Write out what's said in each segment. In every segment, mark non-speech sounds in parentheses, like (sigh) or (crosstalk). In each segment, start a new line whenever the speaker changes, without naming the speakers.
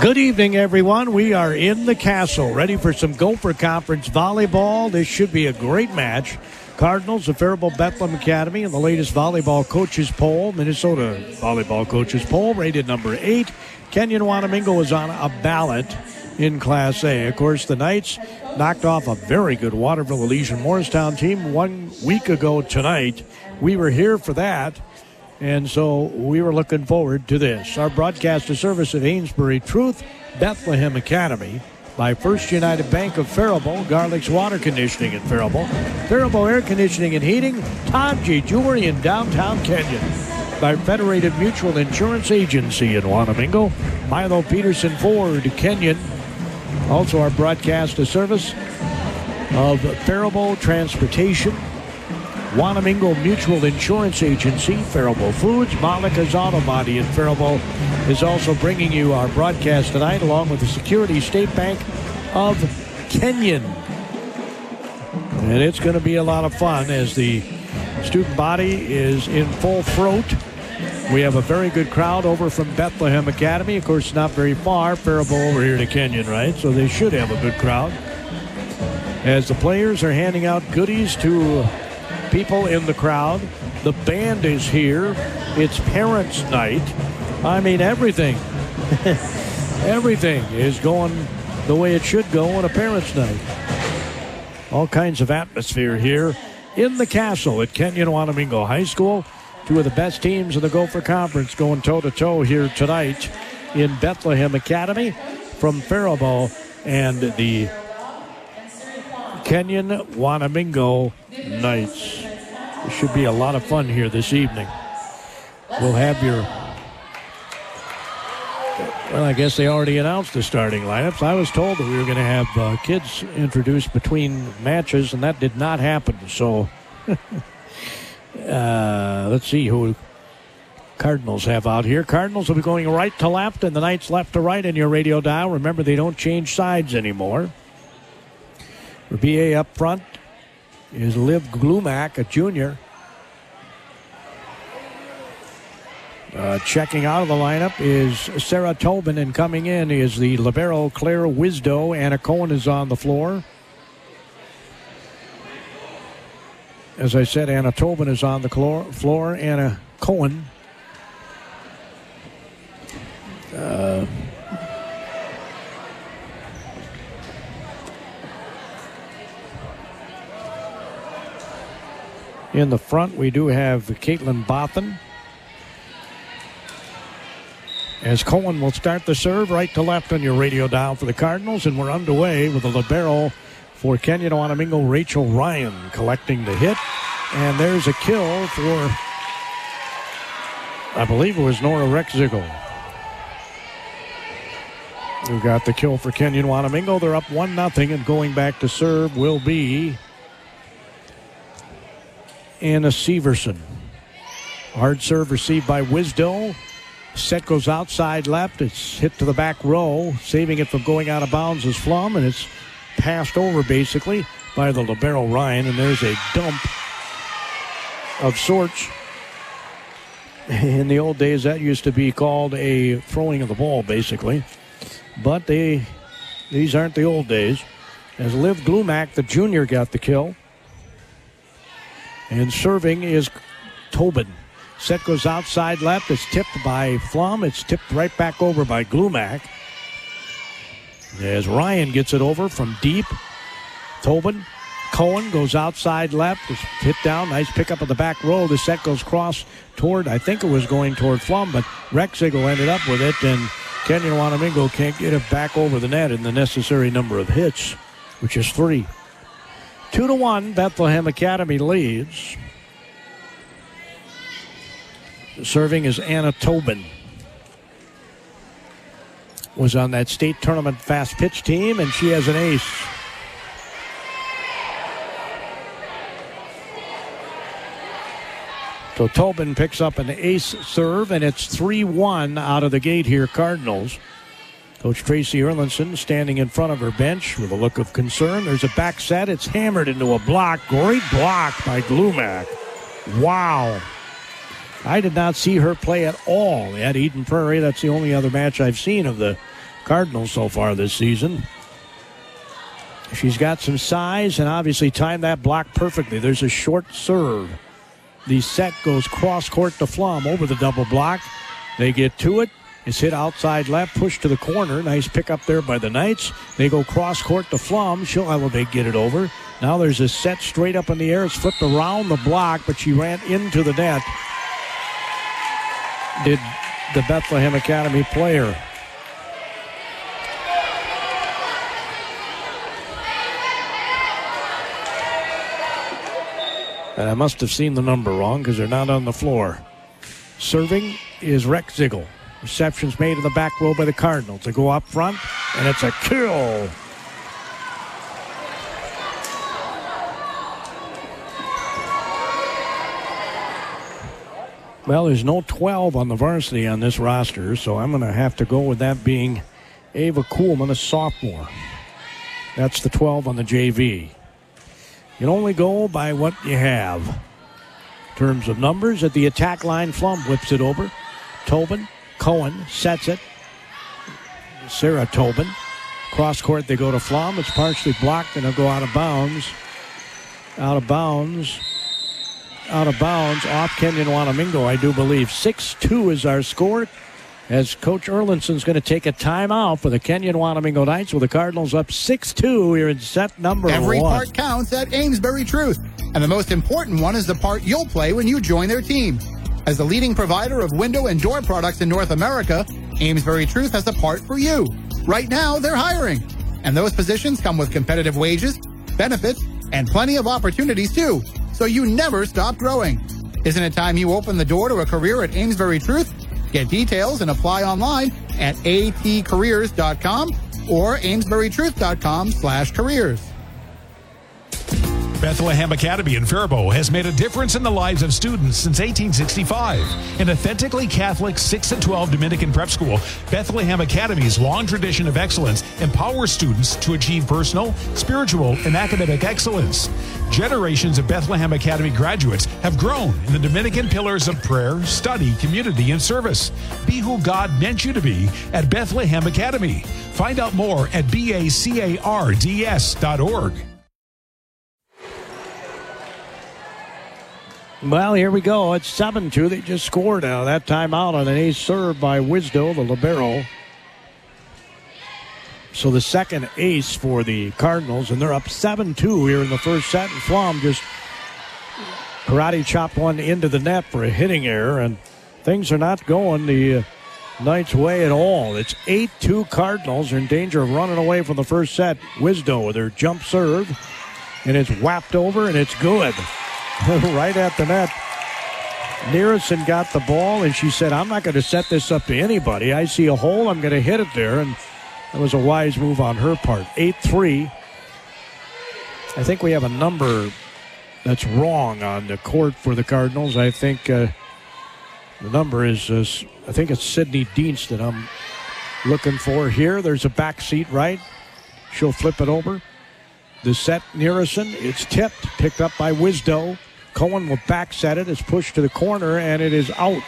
Good evening, everyone. We are in the castle, ready for some Gopher Conference volleyball. This should be a great match. Cardinals, the Faribault Bethlehem Academy, in the latest volleyball coaches poll, Minnesota volleyball coaches poll, rated number eight. Kenyon Wanamingo is on a ballot in Class A. Of course, the Knights knocked off a very good Waterville Elysian Morristown team one week ago tonight. We were here for that. And so we were looking forward to this. Our broadcast of service of Amesbury Truth Bethlehem Academy by First United Bank of Faribault, Garlic's Water Conditioning in Faribault, Faribault Air Conditioning and Heating, Tom G. Jewelry in downtown Kenyon, by Federated Mutual Insurance Agency in Wanamingo, Milo Peterson Ford, Kenyon. Also, our broadcast of service of Faribault Transportation, Wanamingo Mutual Insurance Agency, Faribault Foods, Malika's Auto Body in Faribault is also bringing you our broadcast tonight along with the Security State Bank of Kenyon. And it's going to be a lot of fun as the student body is in full throat. We have a very good crowd over from Bethlehem Academy. Of course, not very far. Faribault over here to Kenyon, right? So they should have a good crowd. As the players are handing out goodies to people in the crowd. The band is here. It's parents' night. I mean, everything. (laughs) everything is going the way it should go on a parents' night. All kinds of atmosphere here in the castle at Kenyon Wanamingo High School. Two of the best teams in the Gopher Conference going toe to toe here tonight in Bethlehem Academy from Faribault and the Kenyon Wanamingo Knights. It should be a lot of fun here this evening. We'll have your. Well, I guess they already announced the starting lineups. I was told that we were going to have uh, kids introduced between matches, and that did not happen. So, (laughs) uh, let's see who Cardinals have out here. Cardinals will be going right to left, and the Knights left to right in your radio dial. Remember, they don't change sides anymore. BA up front is Liv Glumac, a junior. Uh, checking out of the lineup is Sarah Tobin, and coming in is the libero Claire Wisdo. Anna Cohen is on the floor. As I said, Anna Tobin is on the floor. Anna Cohen. Uh, In the front, we do have Caitlin Bothan. As Cohen will start the serve right to left on your radio dial for the Cardinals, and we're underway with a libero for Kenyon Wanamingo, Rachel Ryan collecting the hit. And there's a kill for, I believe it was Nora Rexigel. We got the kill for Kenyon Wanamingo. They're up 1 0, and going back to serve will be Anna Severson. Hard serve received by Wisdo. Set goes outside left. It's hit to the back row, saving it from going out of bounds is Flum, and it's passed over basically by the libero Ryan. And there's a dump of sorts. (laughs) In the old days, that used to be called a throwing of the ball, basically. But they, these aren't the old days. As Liv Glumac, the junior, got the kill. And serving is Tobin. Set goes outside left. It's tipped by Flum. It's tipped right back over by Glumac. As Ryan gets it over from deep. Tobin. Cohen goes outside left. It's hit down. Nice pickup of the back row. The set goes cross toward, I think it was going toward Flum, but Rexigel ended up with it. And Kenyon Wanamingo can't get it back over the net in the necessary number of hits, which is three. Two to one, Bethlehem Academy leads. Serving is Anna Tobin. Was on that state tournament fast pitch team, and she has an ace. So Tobin picks up an ace serve, and it's 3 1 out of the gate here, Cardinals. Coach Tracy Erlinson standing in front of her bench with a look of concern. There's a back set. It's hammered into a block. Great block by Glumac. Wow. I did not see her play at all at Eden Prairie. That's the only other match I've seen of the Cardinals so far this season. She's got some size and obviously timed that block perfectly. There's a short serve. The set goes cross court to Flum over the double block. They get to it. It's hit outside left, pushed to the corner. Nice pick up there by the Knights. They go cross court to Flum. She'll elevate, get it over. Now there's a set straight up in the air. It's flipped around the block, but she ran into the net. Did the Bethlehem Academy player. And I must have seen the number wrong because they're not on the floor. Serving is Rex Ziegel. Reception's made in the back row by the Cardinals. They go up front, and it's a kill. Well, there's no 12 on the varsity on this roster, so I'm going to have to go with that being Ava Kuhlman, a sophomore. That's the 12 on the JV. You only go by what you have. In terms of numbers, at the attack line, Flum whips it over. Tobin, Cohen sets it. Sarah Tobin. Cross court, they go to Flom. It's partially blocked, and they'll go out of bounds. Out of bounds out of bounds off Kenyon Wanamingo, I do believe. 6 2 is our score. As Coach Erlinson's going to take a timeout for the Kenyon Wanamingo Knights with the Cardinals up 6 2 here in set number one.
Every
one.
part counts at Amesbury Truth. And the most important one is the part you'll play when you join their team. As the leading provider of window and door products in North America, Amesbury Truth has a part for you. Right now, they're hiring. And those positions come with competitive wages, benefits, and plenty of opportunities too so you never stop growing. Isn't it time you open the door to a career at Amesbury Truth? Get details and apply online at atcareers.com or amesburytruth.com slash careers.
Bethlehem Academy in Faribault has made a difference in the lives of students since 1865. An authentically Catholic 6 and 12 Dominican prep school, Bethlehem Academy's long tradition of excellence empowers students to achieve personal, spiritual, and academic excellence. Generations of Bethlehem Academy graduates have grown in the Dominican pillars of prayer, study, community, and service. Be who God meant you to be at Bethlehem Academy. Find out more at bacards.org.
Well, here we go. It's 7 2. They just scored now. That timeout on an ace serve by Wisdo, the Libero. So the second ace for the Cardinals, and they're up 7 2 here in the first set. And Flom just karate chopped one into the net for a hitting error, and things are not going the uh, Knights' way at all. It's 8 2 Cardinals. are in danger of running away from the first set. Wisdo with her jump serve, and it's whapped over, and it's good. (laughs) right at the net. Nearison got the ball, and she said, I'm not going to set this up to anybody. I see a hole, I'm going to hit it there. And that was a wise move on her part. 8 3. I think we have a number that's wrong on the court for the Cardinals. I think uh, the number is, uh, I think it's Sydney Deans that I'm looking for here. There's a back seat right. She'll flip it over. The set Nearison. It's tipped, picked up by Wisdo. Cohen will back set it. It's pushed to the corner and it is out.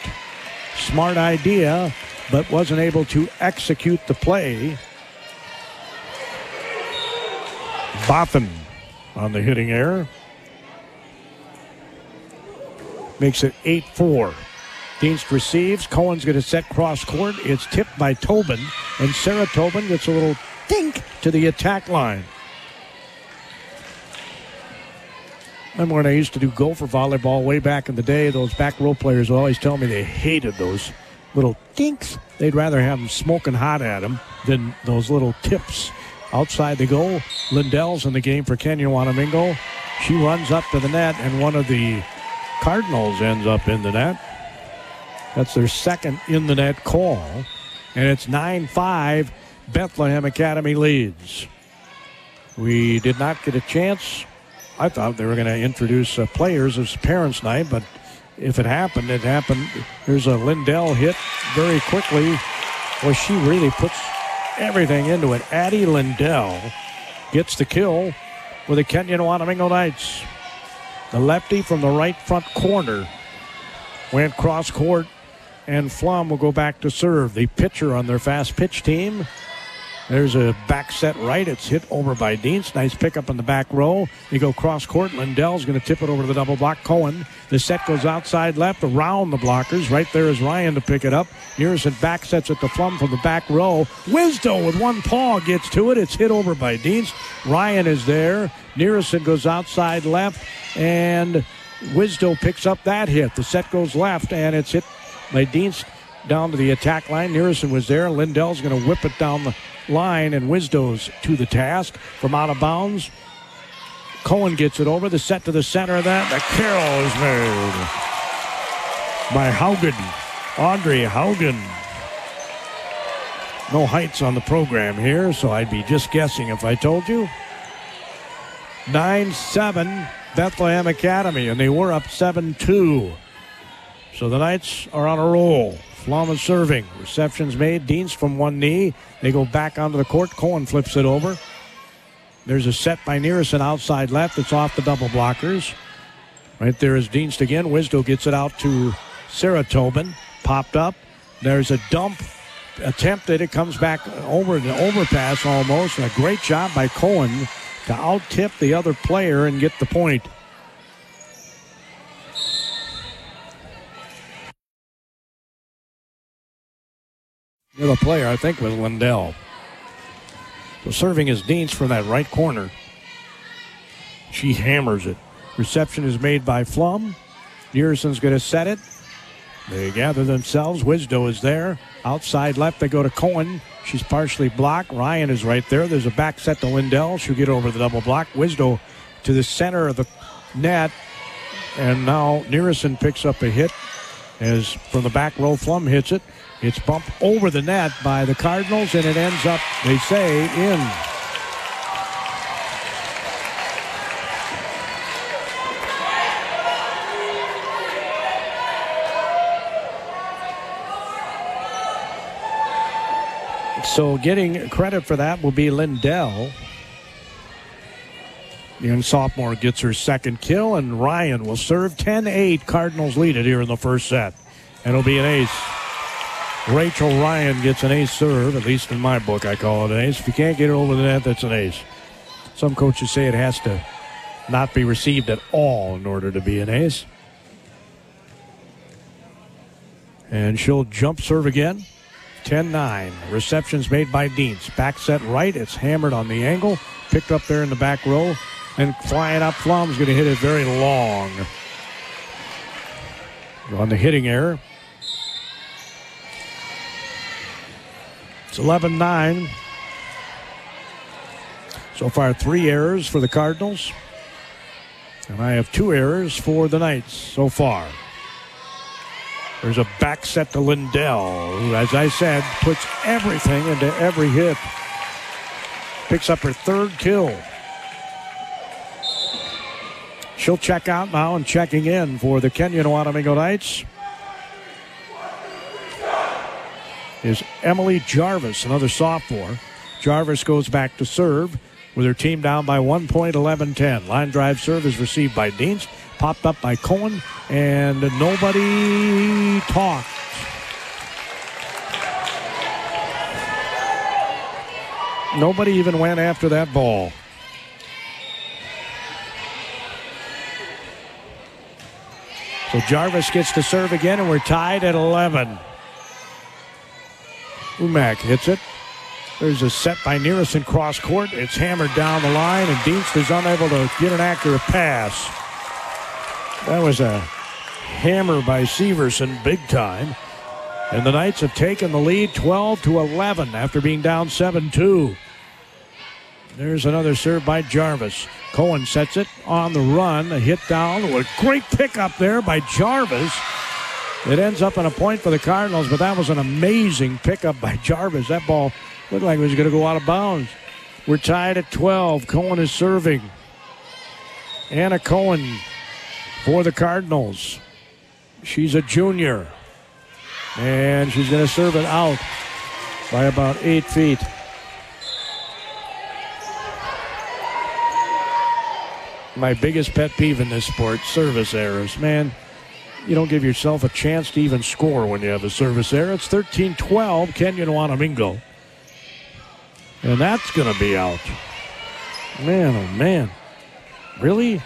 Smart idea, but wasn't able to execute the play. Botham on the hitting error. Makes it 8 4. Dienst receives. Cohen's going to set cross court. It's tipped by Tobin, and Sarah Tobin gets a little dink to the attack line. Remember when I used to do gopher volleyball way back in the day? Those back row players would always tell me they hated those little dinks. They'd rather have them smoking hot at them than those little tips. Outside the goal, Lindell's in the game for Kenyon Wanamingo. She runs up to the net, and one of the Cardinals ends up in the net. That's their second in the net call. And it's 9 5. Bethlehem Academy leads. We did not get a chance I thought they were going to introduce uh, players as parents' night, but if it happened, it happened. There's a Lindell hit very quickly. Well, she really puts everything into it. Addie Lindell gets the kill for the Kenyon Wanamingo Knights. The lefty from the right front corner went cross court, and Flom will go back to serve. The pitcher on their fast pitch team There's a back set right. It's hit over by Deans. Nice pickup in the back row. They go cross court. Lindell's going to tip it over to the double block. Cohen. The set goes outside left around the blockers. Right there is Ryan to pick it up. Nearson back sets at the Flum from the back row. Wisdo with one paw gets to it. It's hit over by Deans. Ryan is there. Nearson goes outside left. And Wisdo picks up that hit. The set goes left and it's hit by Deans down to the attack line. Nearson was there. Lindell's going to whip it down the line, and Wisdo's to the task from out of bounds. Cohen gets it over. The set to the center of that. The carrow is made by Haugen. Audrey Haugen. No heights on the program here, so I'd be just guessing if I told you. 9 7 Bethlehem Academy, and they were up 7 2. So the Knights are on a roll. Flama serving. Receptions made. Deans from one knee. They go back onto the court. Cohen flips it over. There's a set by Nearson outside left. It's off the double blockers. Right there is Dienst again. Wisdo gets it out to Sarah Tobin. Popped up. There's a dump attempted. It comes back over the overpass almost. A great job by Cohen to out tip the other player and get the point. The other player, I think, was Lindell. So serving is Deans from that right corner. She hammers it. Reception is made by Flum. Nearson's going to set it. They gather themselves. Wisdo is there. Outside left, they go to Cohen. She's partially blocked. Ryan is right there. There's a back set to Lindell. She'll get over the double block. Wisdo to the center of the net. And now Nearson picks up a hit as from the back row, Flum hits it. It's bumped over the net by the Cardinals, and it ends up, they say, in. So getting credit for that will be Lindell. The young sophomore gets her second kill, and Ryan will serve 10 8. Cardinals lead it here in the first set. And it'll be an ace. Rachel Ryan gets an ace serve, at least in my book, I call it an ace. If you can't get it over the net, that's an ace. Some coaches say it has to not be received at all in order to be an ace. And she'll jump serve again. 10 9. Receptions made by Deans. Back set right. It's hammered on the angle. Picked up there in the back row. And flying up, Flum's going to hit it very long. On the hitting error. It's 11 9. So far, three errors for the Cardinals. And I have two errors for the Knights so far. There's a back set to Lindell, who, as I said, puts everything into every hit. Picks up her third kill. She'll check out now and checking in for the Kenyon Wanamingo Knights is Emily Jarvis, another sophomore. Jarvis goes back to serve with her team down by one point, 11 10. Line drive serve is received by Dienst, popped up by Cohen, and nobody talked. Nobody even went after that ball. So Jarvis gets to serve again, and we're tied at 11. Umack hits it. There's a set by Nearison cross court. It's hammered down the line, and Dienst is unable to get an accurate pass. That was a hammer by Severson, big time. And the Knights have taken the lead 12 to 11 after being down 7 2. There's another serve by Jarvis. Cohen sets it on the run, a hit down. What a great pickup there by Jarvis. It ends up in a point for the Cardinals, but that was an amazing pickup by Jarvis. That ball looked like it was going to go out of bounds. We're tied at 12. Cohen is serving. Anna Cohen for the Cardinals. She's a junior. And she's going to serve it out by about eight feet. My biggest pet peeve in this sport service errors. Man, you don't give yourself a chance to even score when you have a service error. It's 13 12, Kenyon Wanamingo. And that's going to be out. Man, oh man. Really?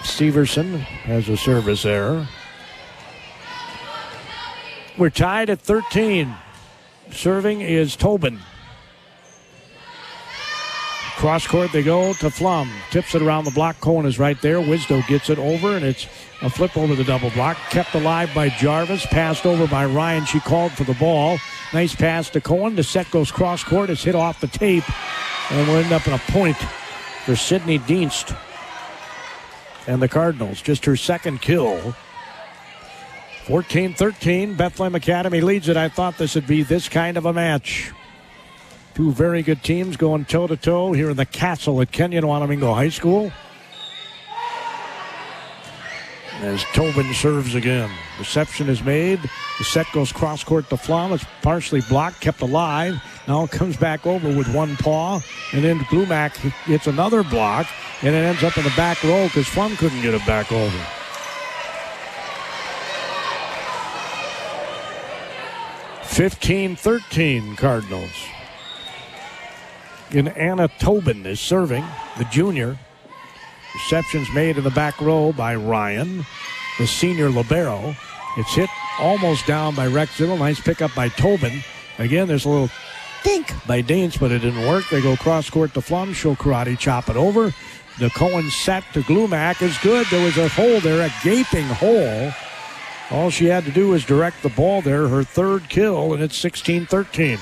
Severson has a service error. We're tied at 13. Serving is Tobin. Cross court they go to Flum. Tips it around the block. Cohen is right there. Wisdo gets it over, and it's a flip over the double block. Kept alive by Jarvis. Passed over by Ryan. She called for the ball. Nice pass to Cohen. The set goes cross court. It's hit off the tape. And we'll end up in a point for Sydney Dienst and the Cardinals. Just her second kill. 14 13. Bethlehem Academy leads it. I thought this would be this kind of a match. Two very good teams going toe to toe here in the castle at Kenyon Wanamingo High School. As Tobin serves again. Reception is made. The set goes cross court to Flom. It's partially blocked, kept alive. Now comes back over with one paw. And then Glumac hits another block. And it ends up in the back row because Flom couldn't get it back over. Fifteen thirteen Cardinals in Anna Tobin is serving, the junior. Receptions made in the back row by Ryan, the senior libero. It's hit almost down by Rex Zittel. Nice pickup by Tobin. Again, there's a little think by Danes, but it didn't work. They go cross court to Flum. She'll karate chop it over. The Cohen set to Glumac is good. There was a hole there, a gaping hole. All she had to do was direct the ball there, her third kill, and it's 16 13.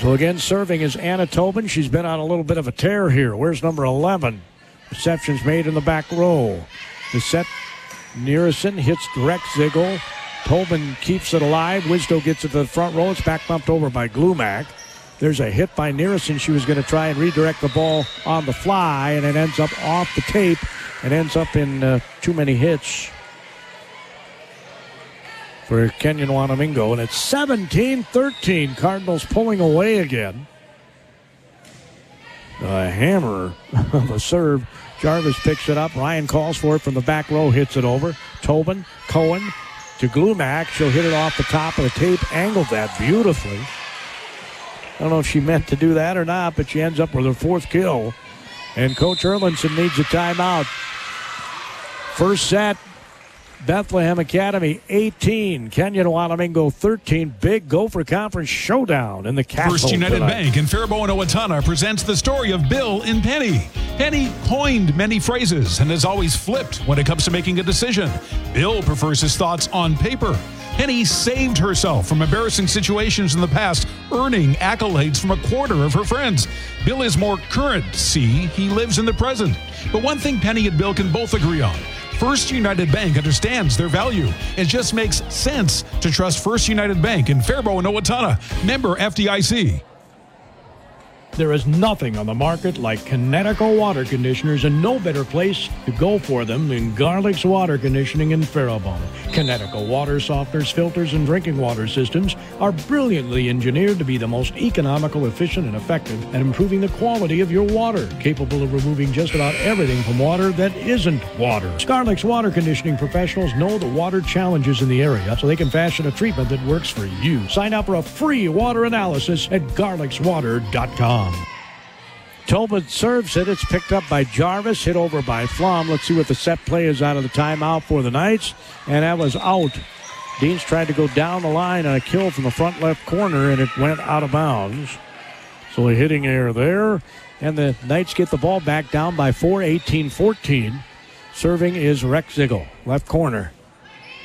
So again, serving is Anna Tobin. She's been on a little bit of a tear here. Where's number 11? Receptions made in the back row. The set, Nearison hits Rex Ziggle. Tobin keeps it alive. Wisdo gets it to the front row. It's back bumped over by Glumac. There's a hit by Nearison. She was going to try and redirect the ball on the fly, and it ends up off the tape and ends up in uh, too many hits for Kenyon Wanamingo. And it's 17 13. Cardinals pulling away again. A hammer of a serve. Jarvis picks it up. Ryan calls for it from the back row, hits it over. Tobin, Cohen to Glumac. She'll hit it off the top of the tape. Angled that beautifully. I don't know if she meant to do that or not, but she ends up with her fourth kill. And Coach Erlinson needs a timeout. First set, Bethlehem Academy 18, Kenyon Wanamingo 13. Big Gopher Conference showdown in the capital.
First United
tonight.
Bank in Faribault and Owatonna presents the story of Bill and Penny. Penny coined many phrases and has always flipped when it comes to making a decision. Bill prefers his thoughts on paper. Penny saved herself from embarrassing situations in the past, earning accolades from a quarter of her friends. Bill is more current. See, he lives in the present. But one thing Penny and Bill can both agree on First United Bank understands their value. It just makes sense to trust First United Bank in Faribault and Owatonna. Member FDIC.
There is nothing on the market like Kinetico water conditioners, and no better place to go for them than Garlic's Water Conditioning in Faribault. Kinetico water softeners, filters, and drinking water systems are brilliantly engineered to be the most economical, efficient, and effective at improving the quality of your water, capable of removing just about everything from water that isn't water. Garlic's water conditioning professionals know the water challenges in the area, so they can fashion a treatment that works for you. Sign up for a free water analysis at garlicswater.com. Tobin serves it. It's picked up by Jarvis, hit over by Flom. Let's see what the set play is out of the timeout for the Knights. And that was out. Deans tried to go down the line on a kill from the front left corner, and it went out of bounds. So a hitting error there. And the Knights get the ball back down by 4, 18 14. Serving is Rex Ziggle, left corner.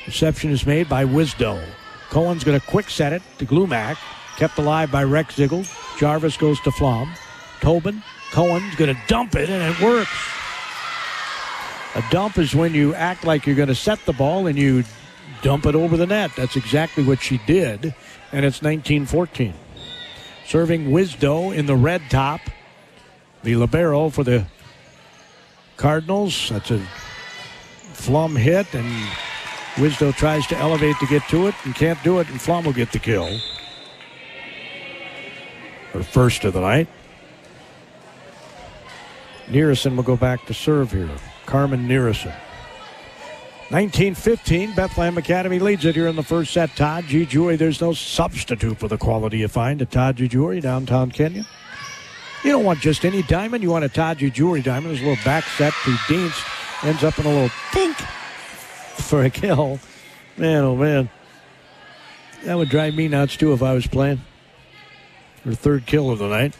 Reception is made by Wisdo. Cohen's going to quick set it to Glumac. Kept alive by Rex Ziggle. Jarvis goes to Flom. Tobin. Cohen's going to dump it, and it works. A dump is when you act like you're going to set the ball and you dump it over the net. That's exactly what she did, and it's 19 14. Serving Wisdo in the red top. The Libero for the Cardinals. That's a Flum hit, and Wisdo tries to elevate to get to it and can't do it, and Flum will get the kill. Her first of the night. Nearison will go back to serve here. Carmen Nearison. 1915, Bethlehem Academy leads it here in the first set. Todd G. Jewelry, there's no substitute for the quality you find at Todd G. Jewelry, downtown Kenyon. You don't want just any diamond, you want a Todd G. Jewelry diamond. There's a little back set to Dienst, ends up in a little pink for a kill. Man, oh man. That would drive me nuts too if I was playing. Her third kill of the night.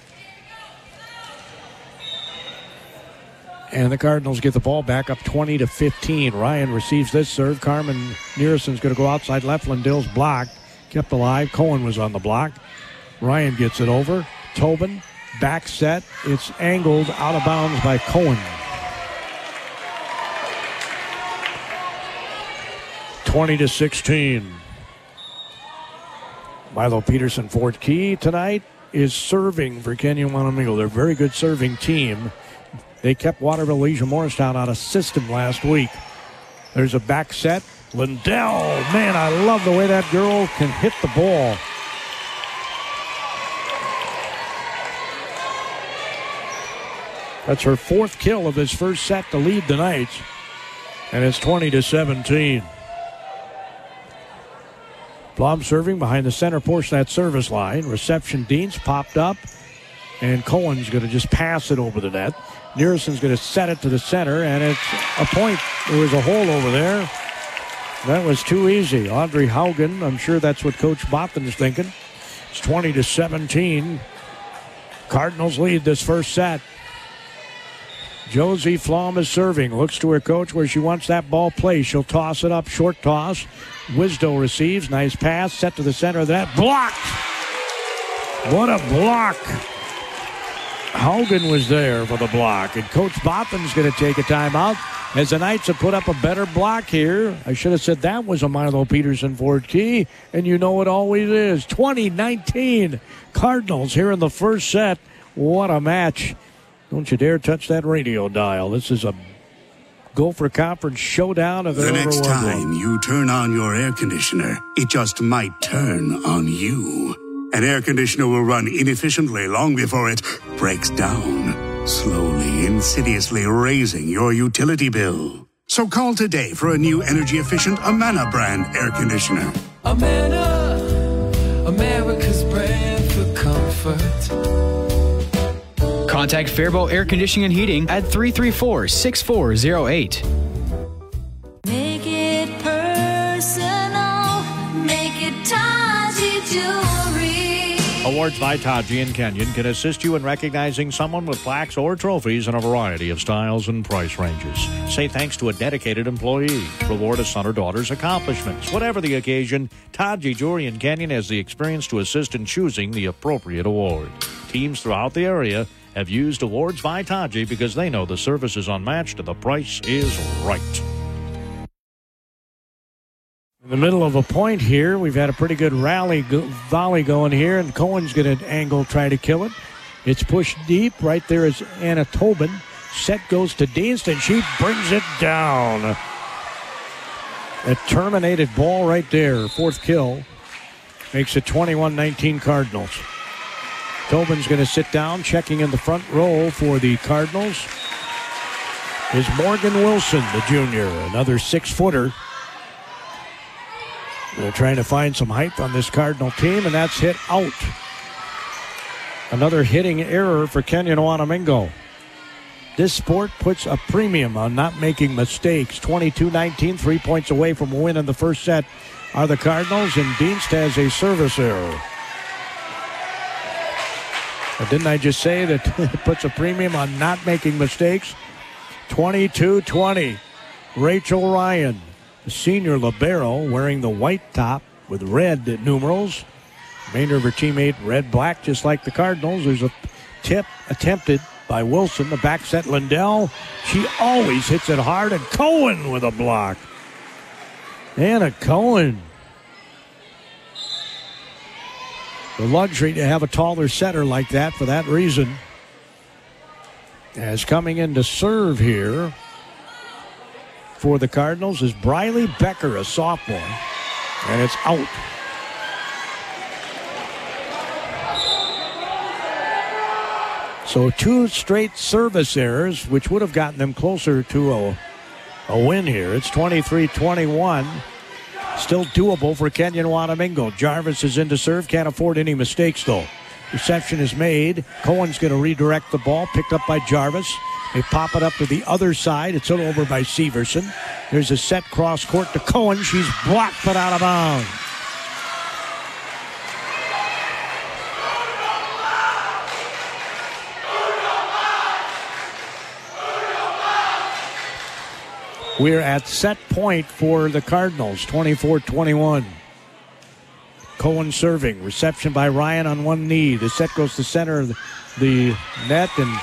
And the Cardinals get the ball back up 20 to 15. Ryan receives this serve. Carmen Nearson's going to go outside left. Lindell's blocked. Kept alive. Cohen was on the block. Ryan gets it over. Tobin, back set. It's angled out of bounds by Cohen. 20 to 16. Milo Peterson Ford Key tonight is serving for Kenyon Wanamingo. They're a very good serving team. They kept Waterville Elysian Morristown out of system last week. There's a back set. Lindell, man, I love the way that girl can hit the ball. That's her fourth kill of his first set to lead the Knights. And it's 20 to 17. Blom serving behind the center portion of that service line. Reception Deans popped up. And Cohen's going to just pass it over the net. Nearson's going to set it to the center, and it's a point. There was a hole over there. That was too easy. Audrey Haugen, I'm sure that's what Coach Botham's thinking. It's 20 to 17. Cardinals lead this first set. Josie Flom is serving. Looks to her coach where she wants that ball placed. She'll toss it up. Short toss. Wisdo receives. Nice pass. Set to the center of that. Blocked. What a block. Haugen was there for the block. And Coach Botham's going to take a timeout as the Knights have put up a better block here. I should have said that was a Milo Peterson Ford Key. And you know it always is. 2019 Cardinals here in the first set. What a match. Don't you dare touch that radio dial. This is a Gopher Conference showdown of
the next time you turn on your air conditioner, it just might turn on you. An air conditioner will run inefficiently long before it breaks down, slowly, insidiously raising your utility bill. So call today for a new energy efficient Amana brand air conditioner.
Amana, America's brand for comfort.
Contact Faribault Air Conditioning and Heating at 334 6408.
Make it personal, make it Taji Jewelry.
Awards by Taji and Kenyon can assist you in recognizing someone with plaques or trophies in a variety of styles and price ranges. Say thanks to a dedicated employee. Reward a son or daughter's accomplishments. Whatever the occasion, Taji Jewelry and Kenyon has the experience to assist in choosing the appropriate award. Teams throughout the area have used Awards by Taji because they know the service is unmatched and the price is right. In the middle of a point here, we've had a pretty good rally go- volley going here, and Cohen's going to angle, try to kill it. It's pushed deep. Right there is Anna Tobin. Set goes to Dienst, and she brings it down. A terminated ball right there. Fourth kill. Makes it 21 19 Cardinals. Tobin's going to sit down, checking in the front row for the Cardinals. Is Morgan Wilson, the junior, another six footer. They're trying to find some height on this Cardinal team, and that's hit out. Another hitting error for Kenyon Wanamingo. This sport puts a premium on not making mistakes. 22 19, three points away from a win in the first set are the Cardinals, and Dienst has a service error. But didn't I just say that (laughs) it puts a premium on not making mistakes? 22 20. Rachel Ryan, senior Libero, wearing the white top with red numerals. Remainder of her teammate, red black, just like the Cardinals. There's a tip attempted by Wilson. The back set, Lindell. She always hits it hard, and Cohen with a block. Anna Cohen the luxury to have a taller setter like that for that reason. As coming in to serve here for the Cardinals is Briley Becker, a sophomore, and it's out. So two straight service errors, which would have gotten them closer to a a win here. It's 23 21. Still doable for Kenyon Wanamingo. Jarvis is in to serve. Can't afford any mistakes, though. Reception is made. Cohen's going to redirect the ball. Picked up by Jarvis. They pop it up to the other side. It's over by Severson. There's a set cross court to Cohen. She's blocked but out of bounds. We're at set point for the Cardinals, 24 21. Cohen serving. Reception by Ryan on one knee. The set goes to center of the net and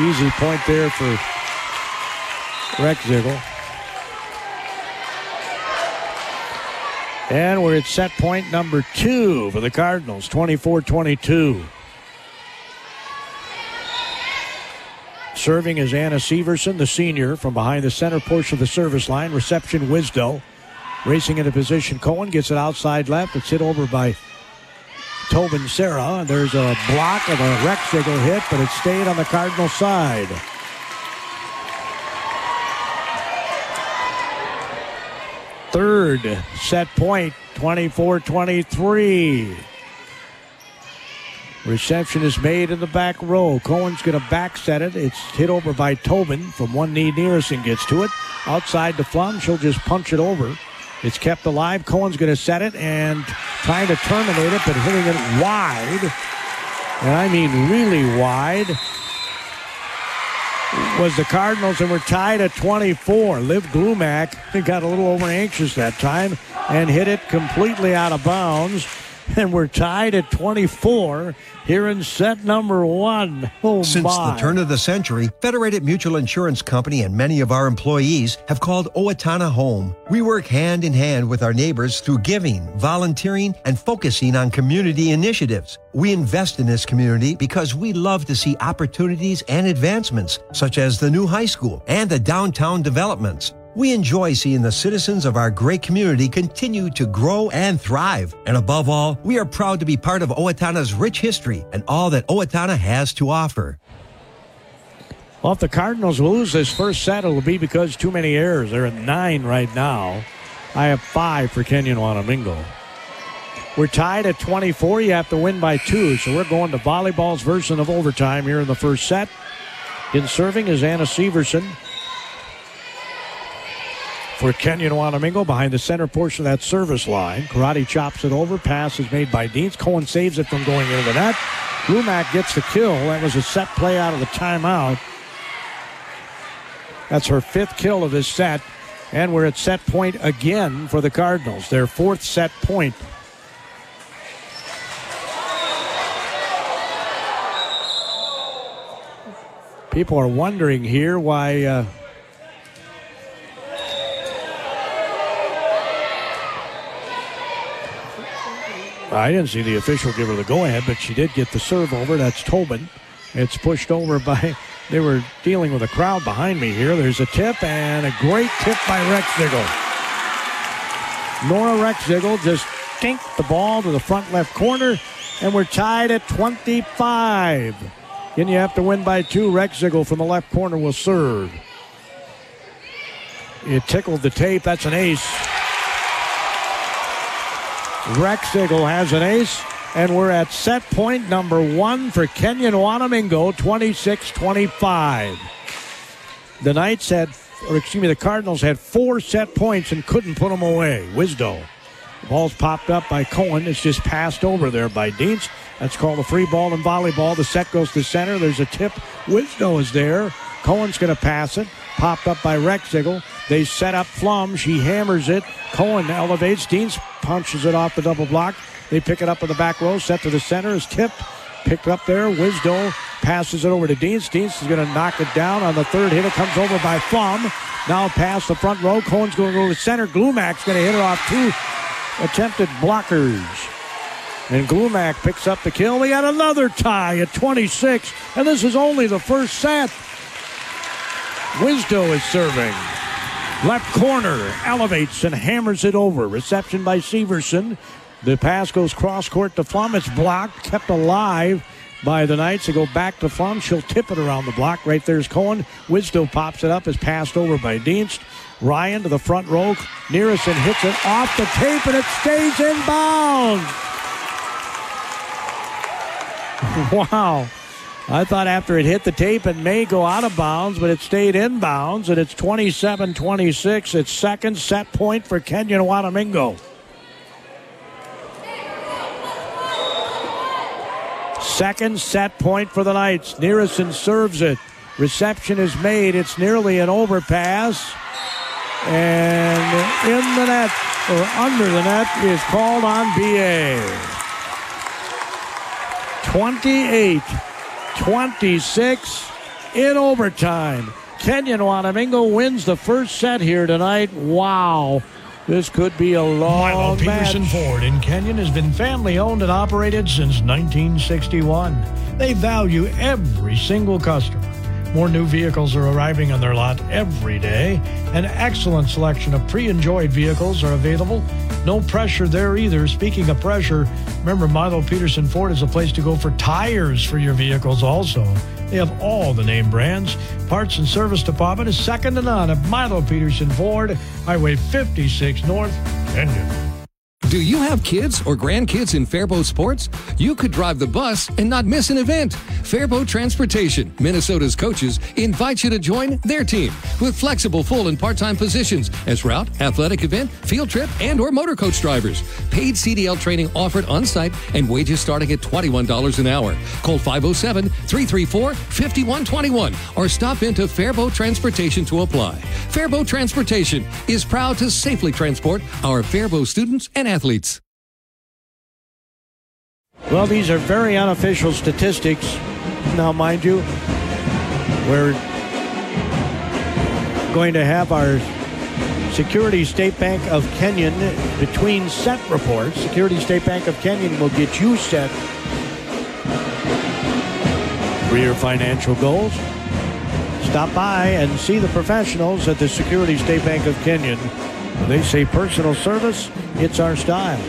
easy point there for Rexigel. And we're at set point number two for the Cardinals, 24 22. Serving is Anna Severson, the senior, from behind the center portion of the service line. Reception, Wisdo. Racing into position, Cohen gets it outside left. It's hit over by Tobin Sarah. There's a block of a Rexigel hit, but it stayed on the Cardinal side. Third set point, 24 23. Reception is made in the back row. Cohen's going to back set it. It's hit over by Tobin from one knee nearest and gets to it. Outside the Flum, she'll just punch it over. It's kept alive. Cohen's going to set it and trying to terminate it, but hitting it wide. And I mean really wide. Was the Cardinals and we're tied at 24. Liv Glumac got a little over anxious that time and hit it completely out of bounds. (laughs) And we're tied at 24 here in set number one. Oh,
Since
my.
the turn of the century, Federated Mutual Insurance Company and many of our employees have called Owatonna home. We work hand in hand with our neighbors through giving, volunteering, and focusing on community initiatives. We invest in this community because we love to see opportunities and advancements, such as the new high school and the downtown developments. We enjoy seeing the citizens of our great community continue to grow and thrive. And above all, we are proud to be part of Owatonna's rich history and all that Owatonna has to offer.
Well, if the Cardinals lose this first set, it'll be because too many errors. They're at nine right now. I have five for Kenyon Wanamingo. We're tied at 24. You have to win by two. So we're going to volleyball's version of overtime here in the first set. In serving is Anna Severson. For Kenyon Wanamingo behind the center portion of that service line. Karate chops it over. Pass is made by Deans. Cohen saves it from going into the net. Lumac gets the kill. That was a set play out of the timeout. That's her fifth kill of this set. And we're at set point again for the Cardinals. Their fourth set point. People are wondering here why. Uh, I didn't see the official give her the go ahead, but she did get the serve over. That's Tobin. It's pushed over by. They were dealing with a crowd behind me here. There's a tip and a great tip by Rex Ziggle. Nora Rex Ziggle just kinked the ball to the front left corner, and we're tied at 25. Then you have to win by two. Rex Ziggle from the left corner will serve. It tickled the tape. That's an ace. Rexigel has an ace, and we're at set point number one for Kenyon Wanamingo, 26 25. The Knights had, or excuse me, the Cardinals had four set points and couldn't put them away. Wisdo. Ball's popped up by Cohen. It's just passed over there by Deans. That's called a free ball in volleyball. The set goes to center. There's a tip. Wisdo is there. Cohen's going to pass it. Popped up by Rexigel. They set up Flum. She hammers it. Cohen elevates. Deans punches it off the double block. They pick it up in the back row. Set to the center. Is tipped. Picked up there. Wisdo passes it over to Deans. Deans is going to knock it down on the third hit. It comes over by Flum. Now past the front row. Cohen's going to go to center. Glumac's going to hit it off two attempted blockers. And Glumac picks up the kill. We got another tie at 26. And this is only the first set. Wisdo is serving. Left corner elevates and hammers it over. Reception by Severson. The pass goes cross court to Flum. It's blocked, kept alive, by the Knights. They go back to Flum. She'll tip it around the block. Right there's Cohen. Wisdo pops it up. Is passed over by Dienst. Ryan to the front row. Nearison hits it off the tape and it stays in bounds. (laughs) wow. I thought after it hit the tape it may go out of bounds, but it stayed in bounds, and it's 27 26. It's second set point for Kenyon Wanamingo. Second set point for the Knights. Nearison serves it. Reception is made. It's nearly an overpass. And in the net, or under the net, is called on BA. 28 26 in overtime. Kenyon Wanamingo wins the first set here tonight. Wow. This could be a long Milo
Peterson
match.
Ford in Kenyon has been family owned and operated since 1961. They value every single customer. More new vehicles are arriving on their lot every day. An excellent selection of pre enjoyed vehicles are available. No pressure there either. Speaking of pressure, remember Milo Peterson Ford is a place to go for tires for your vehicles also. They have all the name brands. Parts and service department is second to none at Milo Peterson Ford, Highway 56 North, Kenyon.
Do you have kids or grandkids in Faribault sports? You could drive the bus and not miss an event. Faribault Transportation, Minnesota's coaches, invite you to join their team with flexible full and part-time positions as route, athletic event, field trip, and or motor coach drivers. Paid CDL training offered on site and wages starting at $21 an hour. Call 507-334-5121 or stop into Faribault Transportation to apply. Faribault Transportation is proud to safely transport our Faribault students and athletes.
Well, these are very unofficial statistics. Now, mind you, we're going to have our Security State Bank of Kenyon between set reports. Security State Bank of Kenyon will get you set for your financial goals. Stop by and see the professionals at the Security State Bank of Kenyon. They say personal service, it's our style.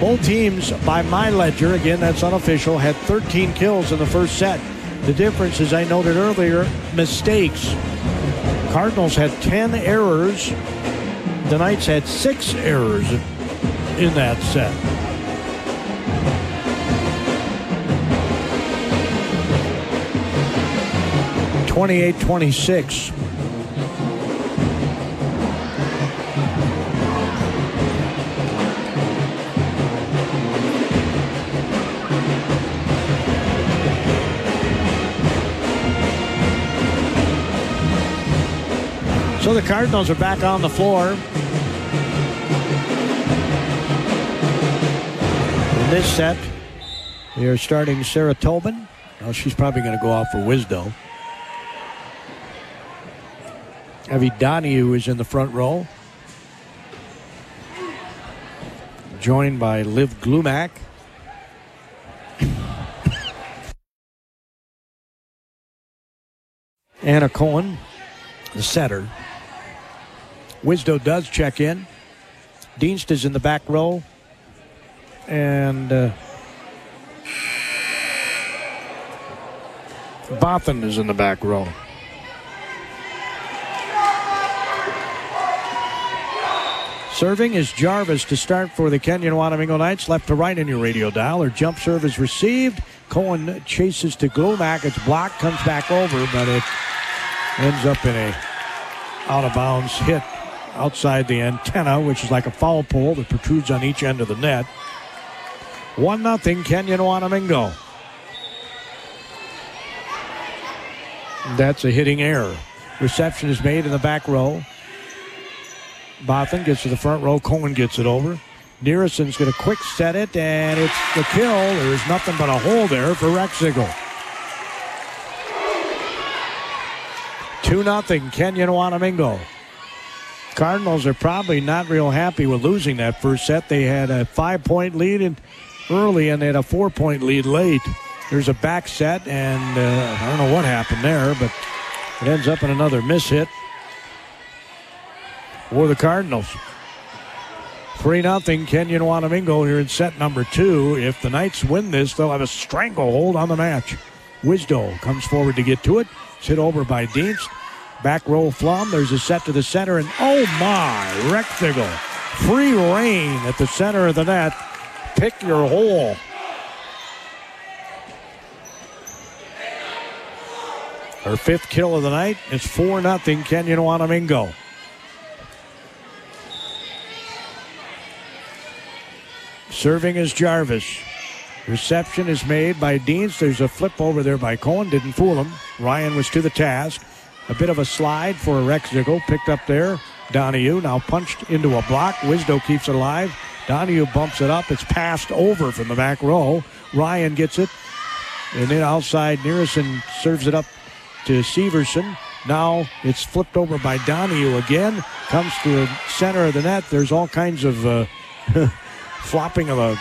Both teams, by my ledger, again, that's unofficial, had 13 kills in the first set. The difference, as I noted earlier, mistakes. Cardinals had 10 errors. The Knights had six errors in that set. Twenty-eight, twenty-six. So the Cardinals are back on the floor. In this set, we are starting Sarah Tobin. Well, she's probably going to go out for Wisdo. Evie Donahue is in the front row. Joined by Liv Glumac. Anna Cohen, the setter. Wisdo does check in. Dienst is in the back row. And uh, Bothan is in the back row. Serving is Jarvis to start for the Kenyon Wanamingo Knights. Left to right in your radio dial. Her jump serve is received. Cohen chases to Glumac. It's blocked, comes back over, but it ends up in a out of bounds hit outside the antenna, which is like a foul pole that protrudes on each end of the net. 1 0 Kenyon Wanamingo. That's a hitting error. Reception is made in the back row. Bothan gets to the front row. Cohen gets it over. Nearison's going to quick set it, and it's the kill. There's nothing but a hole there for Rexigel. 2 0 Kenyon Wanamingo. Cardinals are probably not real happy with losing that first set. They had a five point lead in early and they had a four point lead late. There's a back set, and uh, I don't know what happened there, but it ends up in another miss hit for the Cardinals. 3 nothing Kenyon Wanamingo here in set number two. If the Knights win this, they'll have a stranglehold on the match. Wisdo comes forward to get to it. It's hit over by Dienst. Back row Flum. There's a set to the center, and oh my, Rexigel. Free reign at the center of the net. Pick your hole. Her fifth kill of the night. It's 4 0 Kenyon Wanamingo. Serving is Jarvis. Reception is made by Dienst. There's a flip over there by Cohen. Didn't fool him. Ryan was to the task. A bit of a slide for Rexigel. Picked up there. Donahue now punched into a block. Wisdo keeps it alive. Donahue bumps it up. It's passed over from the back row. Ryan gets it. And then outside, Nearison serves it up to Severson. Now it's flipped over by Donahue again. Comes to the center of the net. There's all kinds of uh, (laughs) flopping of a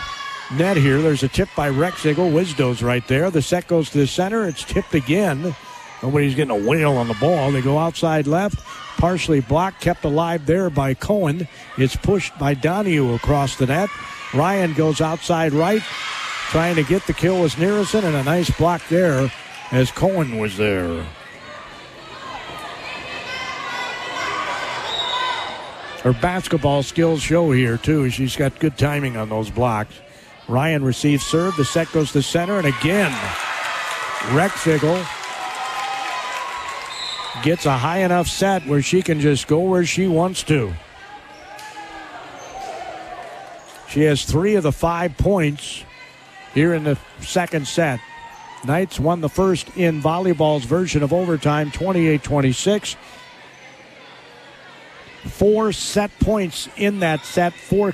net here. There's a tip by Rexigel. Wisdo's right there. The set goes to the center. It's tipped again. Nobody's getting a whale on the ball. They go outside left. Partially blocked, kept alive there by Cohen. It's pushed by Donahue across the net. Ryan goes outside right. Trying to get the kill was Nearison, and a nice block there as Cohen was there. Her basketball skills show here, too. She's got good timing on those blocks. Ryan receives serve. The set goes to center, and again, Rexigel gets a high enough set where she can just go where she wants to. She has three of the five points here in the second set. Knights won the first in volleyball's version of overtime, 28 26. Four set points in that set for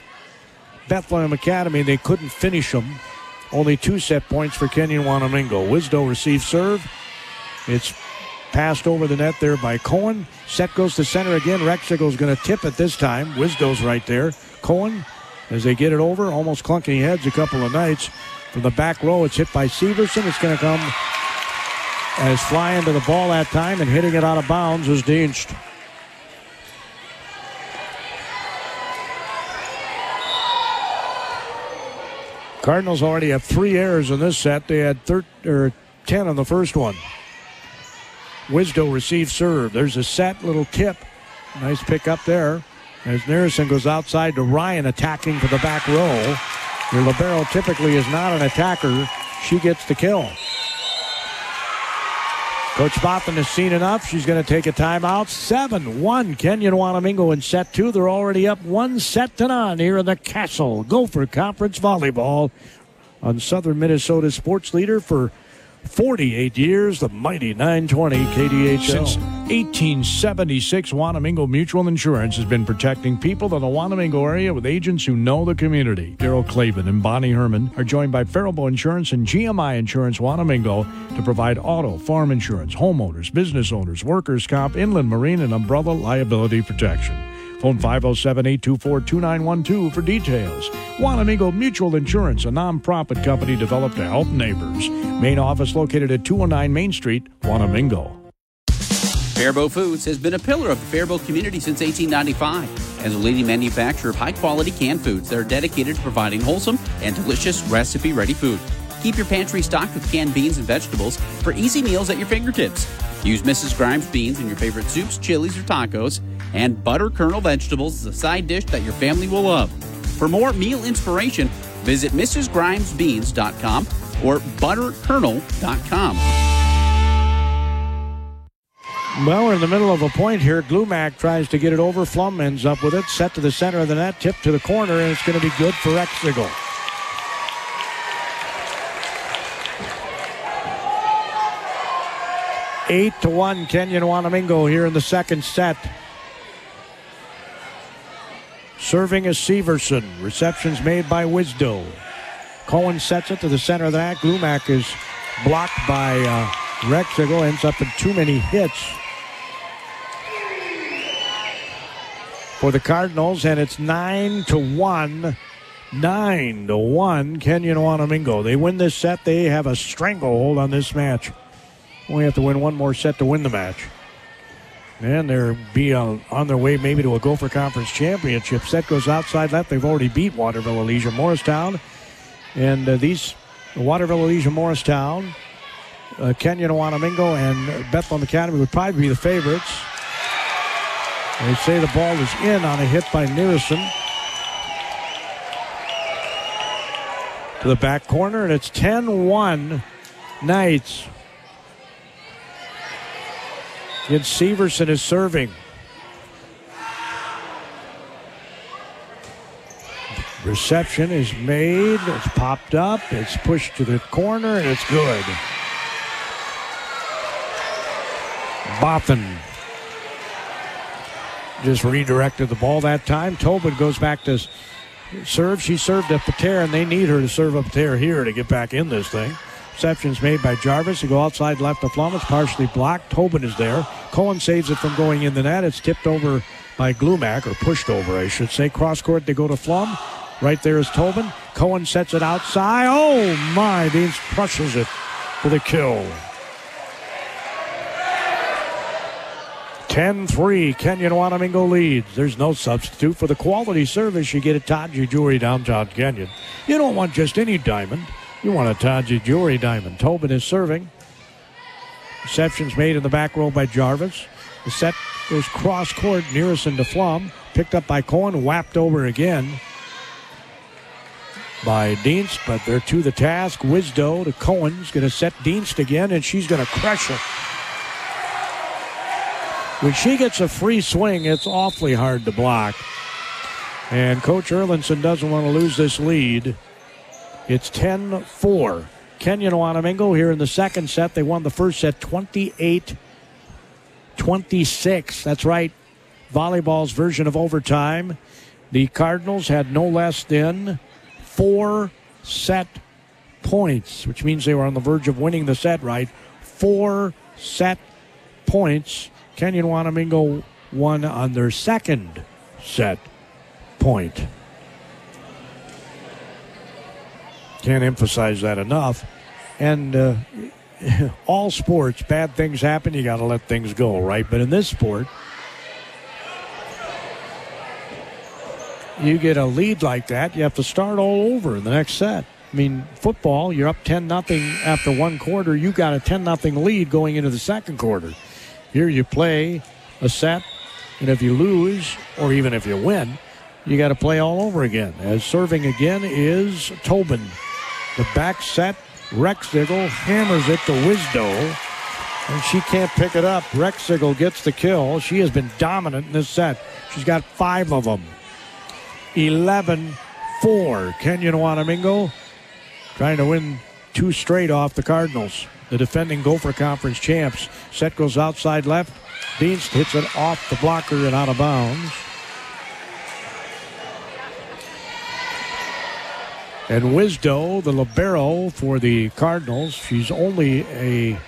Bethlehem Academy. They couldn't finish them. Only two set points for Kenyon Wanamingo. Wisdo receives serve. It's passed over the net there by Cohen. Set goes to center again. Rexigel's going to tip it this time. Wisdo's right there. Cohen, as they get it over, almost clunking heads a couple of nights. From the back row, it's hit by Severson. It's going to come as flying to the ball that time and hitting it out of bounds is Dienst. Cardinals already have three errors in this set. They had thir- or 10 on the first one. Wisdo receives serve. There's a set little tip. Nice pick up there. As Nearison goes outside to Ryan attacking for the back row. Your Libero typically is not an attacker. She gets the kill. Coach Boffin has seen enough. She's going to take a timeout. 7 1 Kenyon Wanamingo in set two. They're already up one set to none here in the Castle Gopher Conference Volleyball on Southern Minnesota Sports Leader for 48 years, the mighty 920 KDHL. Since 1876, Wanamingo Mutual Insurance has been protecting people in the Wanamingo area with agents who know the community. Daryl Clavin and Bonnie Herman are joined by Faribault Insurance and GMI Insurance Wanamingo to provide auto, farm insurance, homeowners, business owners, workers' comp, inland marine, and umbrella liability protection. Phone 507 824 2912 for details. Wanamingo Mutual Insurance, a nonprofit company developed to help neighbors. Main office located at 209 Main Street, Wanamingo.
Faribault Foods has been a pillar of the Faribault community since 1895 as a leading manufacturer of high quality canned foods that are dedicated to providing wholesome and delicious recipe ready food. Keep your pantry stocked with canned beans and vegetables for easy meals at your fingertips. Use Mrs. Grimes beans in your favorite soups, chilies, or tacos, and butter kernel vegetables as a side dish that your family will love. For more meal inspiration, visit MrsGrimesBeans.com or ButterKernel.com.
Well, we're in the middle of a point here. Glumac tries to get it over. Flum ends up with it. Set to the center of the net. Tip to the corner, and it's going to be good for Rexigel. Eight to one, Kenyon Wanamingo here in the second set. Serving is Severson. Receptions made by Wisdo. Cohen sets it to the center of the net. Glumac is blocked by uh, Rexigel. Ends up in too many hits for the Cardinals, and it's nine to one. Nine to one, Kenyon Wanamingo. They win this set. They have a stranglehold on this match. Only have to win one more set to win the match. And they're be on, on their way maybe to a Gopher Conference championship. Set goes outside left. They've already beat Waterville Elysian Morristown. And uh, these Waterville Elysian Morristown, uh, Kenyon Wanamingo, and Bethlehem Academy would probably be the favorites. They say the ball is in on a hit by Nearson. To the back corner, and it's 10 1 Knights. Again, Severson is serving. Reception is made. It's popped up. It's pushed to the corner, and it's good. Boffin just redirected the ball that time. Tobin goes back to serve. She served up Pater, and they need her to serve up Pater here to get back in this thing. Reception's made by Jarvis. To go outside left of Flum. It's partially blocked. Tobin is there. Cohen saves it from going in the net. It's tipped over by Glumac, or pushed over, I should say. Cross court, they go to Flum. Right there is Tobin. Cohen sets it outside. Oh my, Dienst crushes it for the kill. 10 3, Kenyon Wanamingo leads. There's no substitute for the quality service you get at Taji Jewelry downtown Kenyon. You don't want just any diamond, you want a Taji Jewelry diamond. Tobin is serving. Reception's made in the back row by Jarvis. The set goes cross court, Nearest to Flum. Picked up by Cohen, whapped over again by Dienst, but they're to the task. Wisdo to Cohen's going to set Dienst again, and she's going to crush it. When she gets a free swing, it's awfully hard to block. And Coach Erlinson doesn't want to lose this lead. It's 10 4. Kenyon Wanamingo here in the second set. They won the first set 28 26. That's right. Volleyball's version of overtime. The Cardinals had no less than four set points, which means they were on the verge of winning the set, right? Four set points. Kenyon Wanamingo won on their second set point. Can't emphasize that enough. And uh, (laughs) all sports, bad things happen. You got to let things go, right? But in this sport, you get a lead like that, you have to start all over in the next set. I mean, football, you're up 10 nothing after one quarter. You got a 10 nothing lead going into the second quarter. Here you play a set, and if you lose, or even if you win, you got to play all over again. As serving again is Tobin. The back set, Rexigel hammers it to Wisdo, and she can't pick it up. Rexigel gets the kill. She has been dominant in this set. She's got five of them. 11 4. Kenyon Wanamingo trying to win two straight off the Cardinals. The defending Gopher Conference champs. Set goes outside left. Dienst hits it off the blocker and out of bounds. And Wisdo, the libero for the Cardinals, she's only a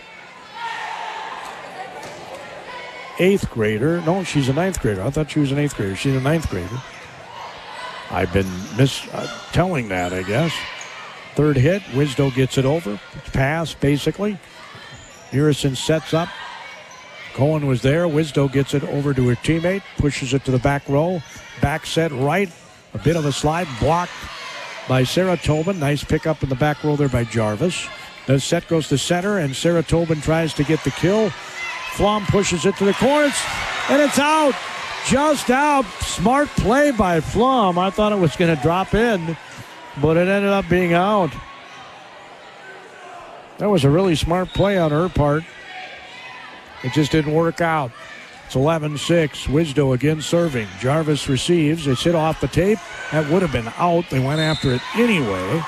eighth grader. No, she's a ninth grader. I thought she was an eighth grader. She's a ninth grader. I've been mis uh, telling that, I guess. Third hit, Wisdo gets it over. It's pass, basically. Harrison sets up. Cohen was there. Wisdo gets it over to her teammate, pushes it to the back row. Back set right. A bit of a slide blocked by Sarah Tobin. Nice pickup in the back row there by Jarvis. The set goes to center, and Sarah Tobin tries to get the kill. Flom pushes it to the corners, and it's out. Just out. Smart play by Flom. I thought it was going to drop in, but it ended up being out. That was a really smart play on her part. It just didn't work out. It's 11 6. Wisdo again serving. Jarvis receives. It's hit off the tape. That would have been out. They went after it anyway.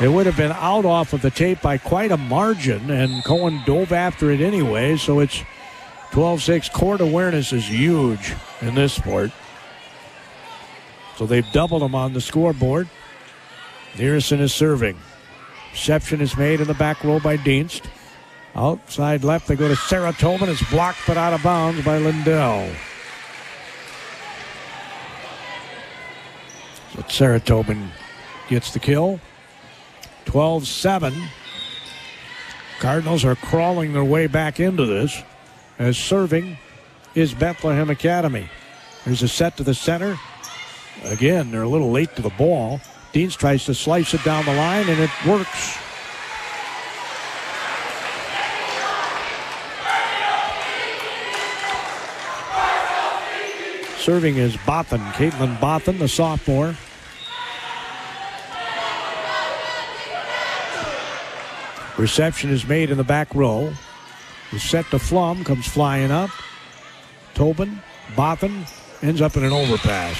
It would have been out off of the tape by quite a margin, and Cohen dove after it anyway. So it's 12 6. Court awareness is huge in this sport. So they've doubled them on the scoreboard. Nearson is serving. Reception is made in the back row by Dienst. Outside left, they go to Sarah Tobin. It's blocked but out of bounds by Lindell. So Sarah Tobin gets the kill. 12 7. Cardinals are crawling their way back into this. as serving is Bethlehem Academy. There's a set to the center. Again, they're a little late to the ball. Dienst tries to slice it down the line, and it works. Serving is Bothan, Caitlin Bothan, the sophomore. Reception is made in the back row. The set to Flum comes flying up. Tobin, Bothan ends up in an overpass.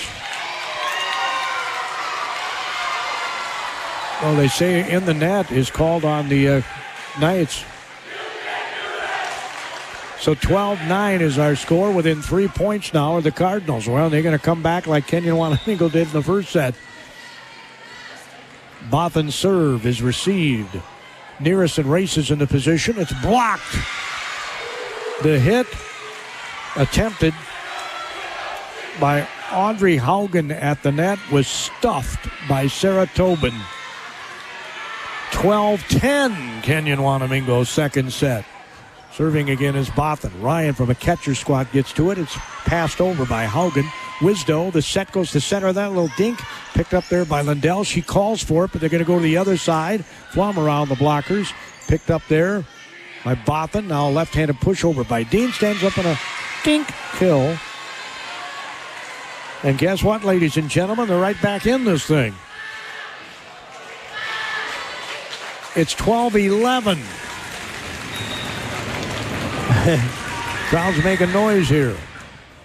Well, they say in the net is called on the uh, Knights. So 12 9 is our score. Within three points now are the Cardinals. Well, they're going to come back like Kenyon Wanamingo (laughs) did in the first set. Bothan serve is received. Nearison races into position. It's blocked. The hit attempted by Audrey Haugen at the net was stuffed by Sarah Tobin. 12 10, Kenyon Wanamingo, second set. Serving again is Bothan. Ryan from a catcher squat gets to it. It's passed over by Haugen. Wisdo, the set goes to center. That little dink picked up there by Lindell. She calls for it, but they're going to go to the other side. Flom around the blockers. Picked up there by Bothan. Now a left handed pushover by Dean. Stands up in a dink kill. And guess what, ladies and gentlemen? They're right back in this thing. It's 12 11. (laughs) Crowd's making noise here.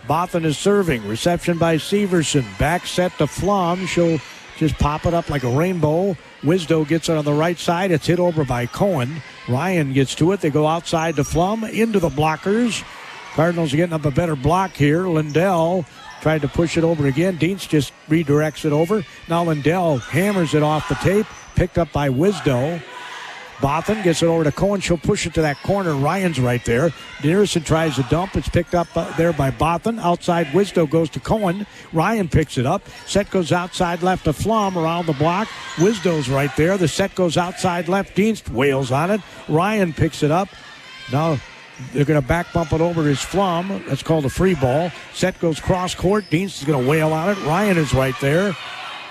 Bothan is serving. Reception by Severson. Back set to Flom. She'll just pop it up like a rainbow. Wisdo gets it on the right side. It's hit over by Cohen. Ryan gets to it. They go outside to Flum into the blockers. Cardinals are getting up a better block here. Lindell tried to push it over again. Dienst just redirects it over. Now Lindell hammers it off the tape. Picked up by Wisdo. Bothan gets it over to Cohen. She'll push it to that corner. Ryan's right there. Nearison tries to dump. It's picked up uh, there by Bothan. Outside Wisdo goes to Cohen. Ryan picks it up. Set goes outside left to Flom around the block. Wisdo's right there. The set goes outside left. Dienst wails on it. Ryan picks it up. Now they're going to back bump it over his Flom. That's called a free ball. Set goes cross court. Dienst is going to wail on it. Ryan is right there.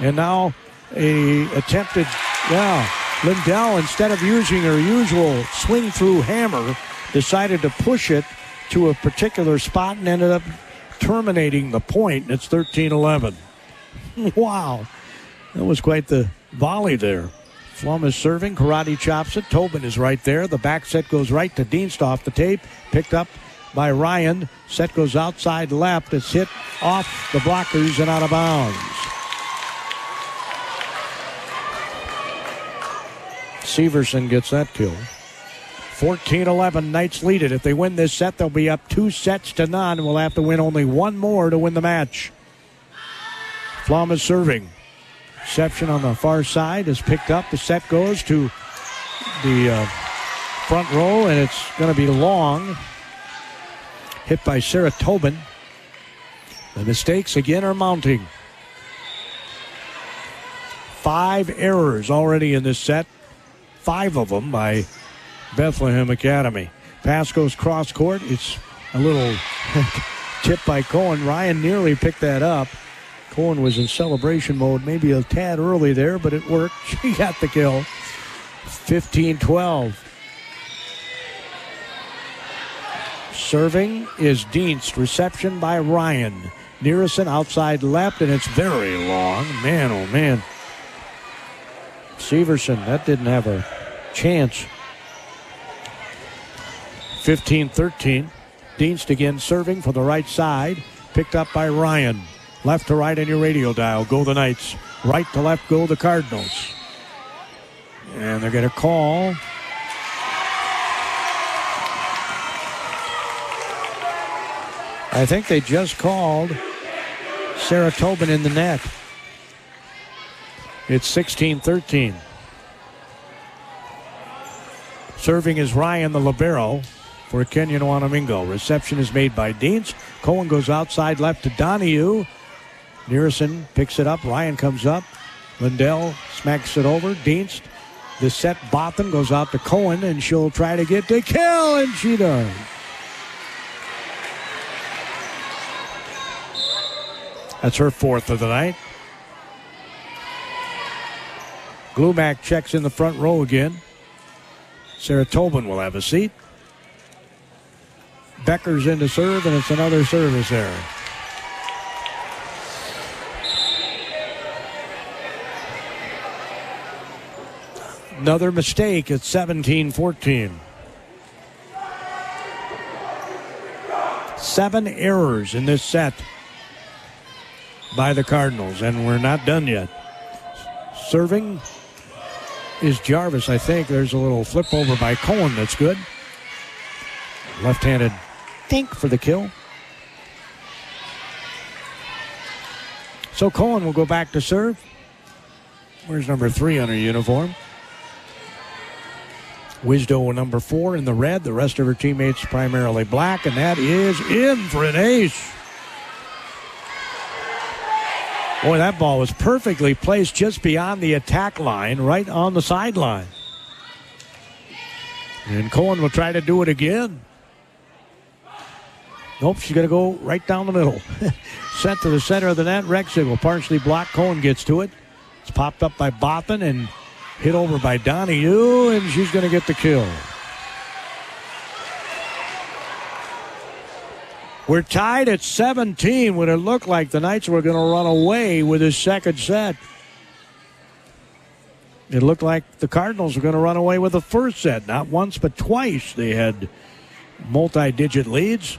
And now a attempted, yeah. Lindell, instead of using her usual swing through hammer, decided to push it to a particular spot and ended up terminating the point. It's 13 11. (laughs) Wow. That was quite the volley there. Flum is serving. Karate chops it. Tobin is right there. The back set goes right to Dienst off the tape. Picked up by Ryan. Set goes outside left. It's hit off the blockers and out of bounds. Severson gets that kill. 14 11, Knights lead it. If they win this set, they'll be up two sets to none. We'll have to win only one more to win the match. Flom is serving. Reception on the far side is picked up. The set goes to the uh, front row, and it's going to be long. Hit by Sarah Tobin. The mistakes again are mounting. Five errors already in this set five of them by Bethlehem Academy. Pass goes cross court. It's a little (laughs) tip by Cohen. Ryan nearly picked that up. Cohen was in celebration mode, maybe a tad early there, but it worked. (laughs) She got the kill. 15 12. Serving is Dienst. Reception by Ryan. Nearison outside left, and it's very long. Man, oh man. Severson, that didn't have a chance. 15 13. Dienst again serving from the right side. Picked up by Ryan. Left to right on your radio dial. Go the Knights. Right to left go the Cardinals. And they're going to call. I think they just called Sarah Tobin in the net. It's 16 13. Serving is Ryan the Libero for Kenyon Wanamingo. Reception is made by Dienst. Cohen goes outside left to Donahue. Nearson picks it up. Ryan comes up. Lindell smacks it over. Dienst. The set Botham goes out to Cohen, and she'll try to get to kill, and she does. That's her fourth of the night. Glumac checks in the front row again. Sarah Tobin will have a seat. Becker's in to serve, and it's another service error. Another mistake at 17 14. Seven errors in this set by the Cardinals, and we're not done yet. Serving is Jarvis, I think. There's a little flip over by Cohen that's good. Left handed think for the kill. So Cohen will go back to serve. Where's number three on her uniform? Wisdo number four in the red. The rest of her teammates primarily black, and that is in for an ace. Boy, that ball was perfectly placed just beyond the attack line, right on the sideline. And Cohen will try to do it again. Nope, she's going to go right down the middle. (laughs) Sent to the center of the net. Rexigel partially blocked. Cohen gets to it. It's popped up by Botham and hit over by Donahue, and she's going to get the kill. We're tied at 17 when it looked like the Knights were going to run away with this second set. It looked like the Cardinals were going to run away with the first set. Not once, but twice they had multi digit leads.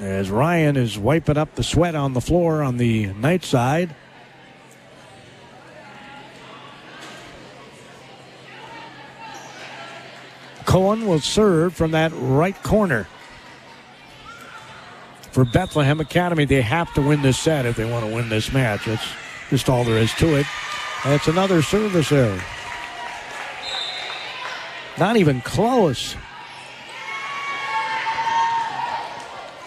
As Ryan is wiping up the sweat on the floor on the night side. Cohen will serve from that right corner. For Bethlehem Academy, they have to win this set if they want to win this match. That's just all there is to it. That's another service error. Not even close.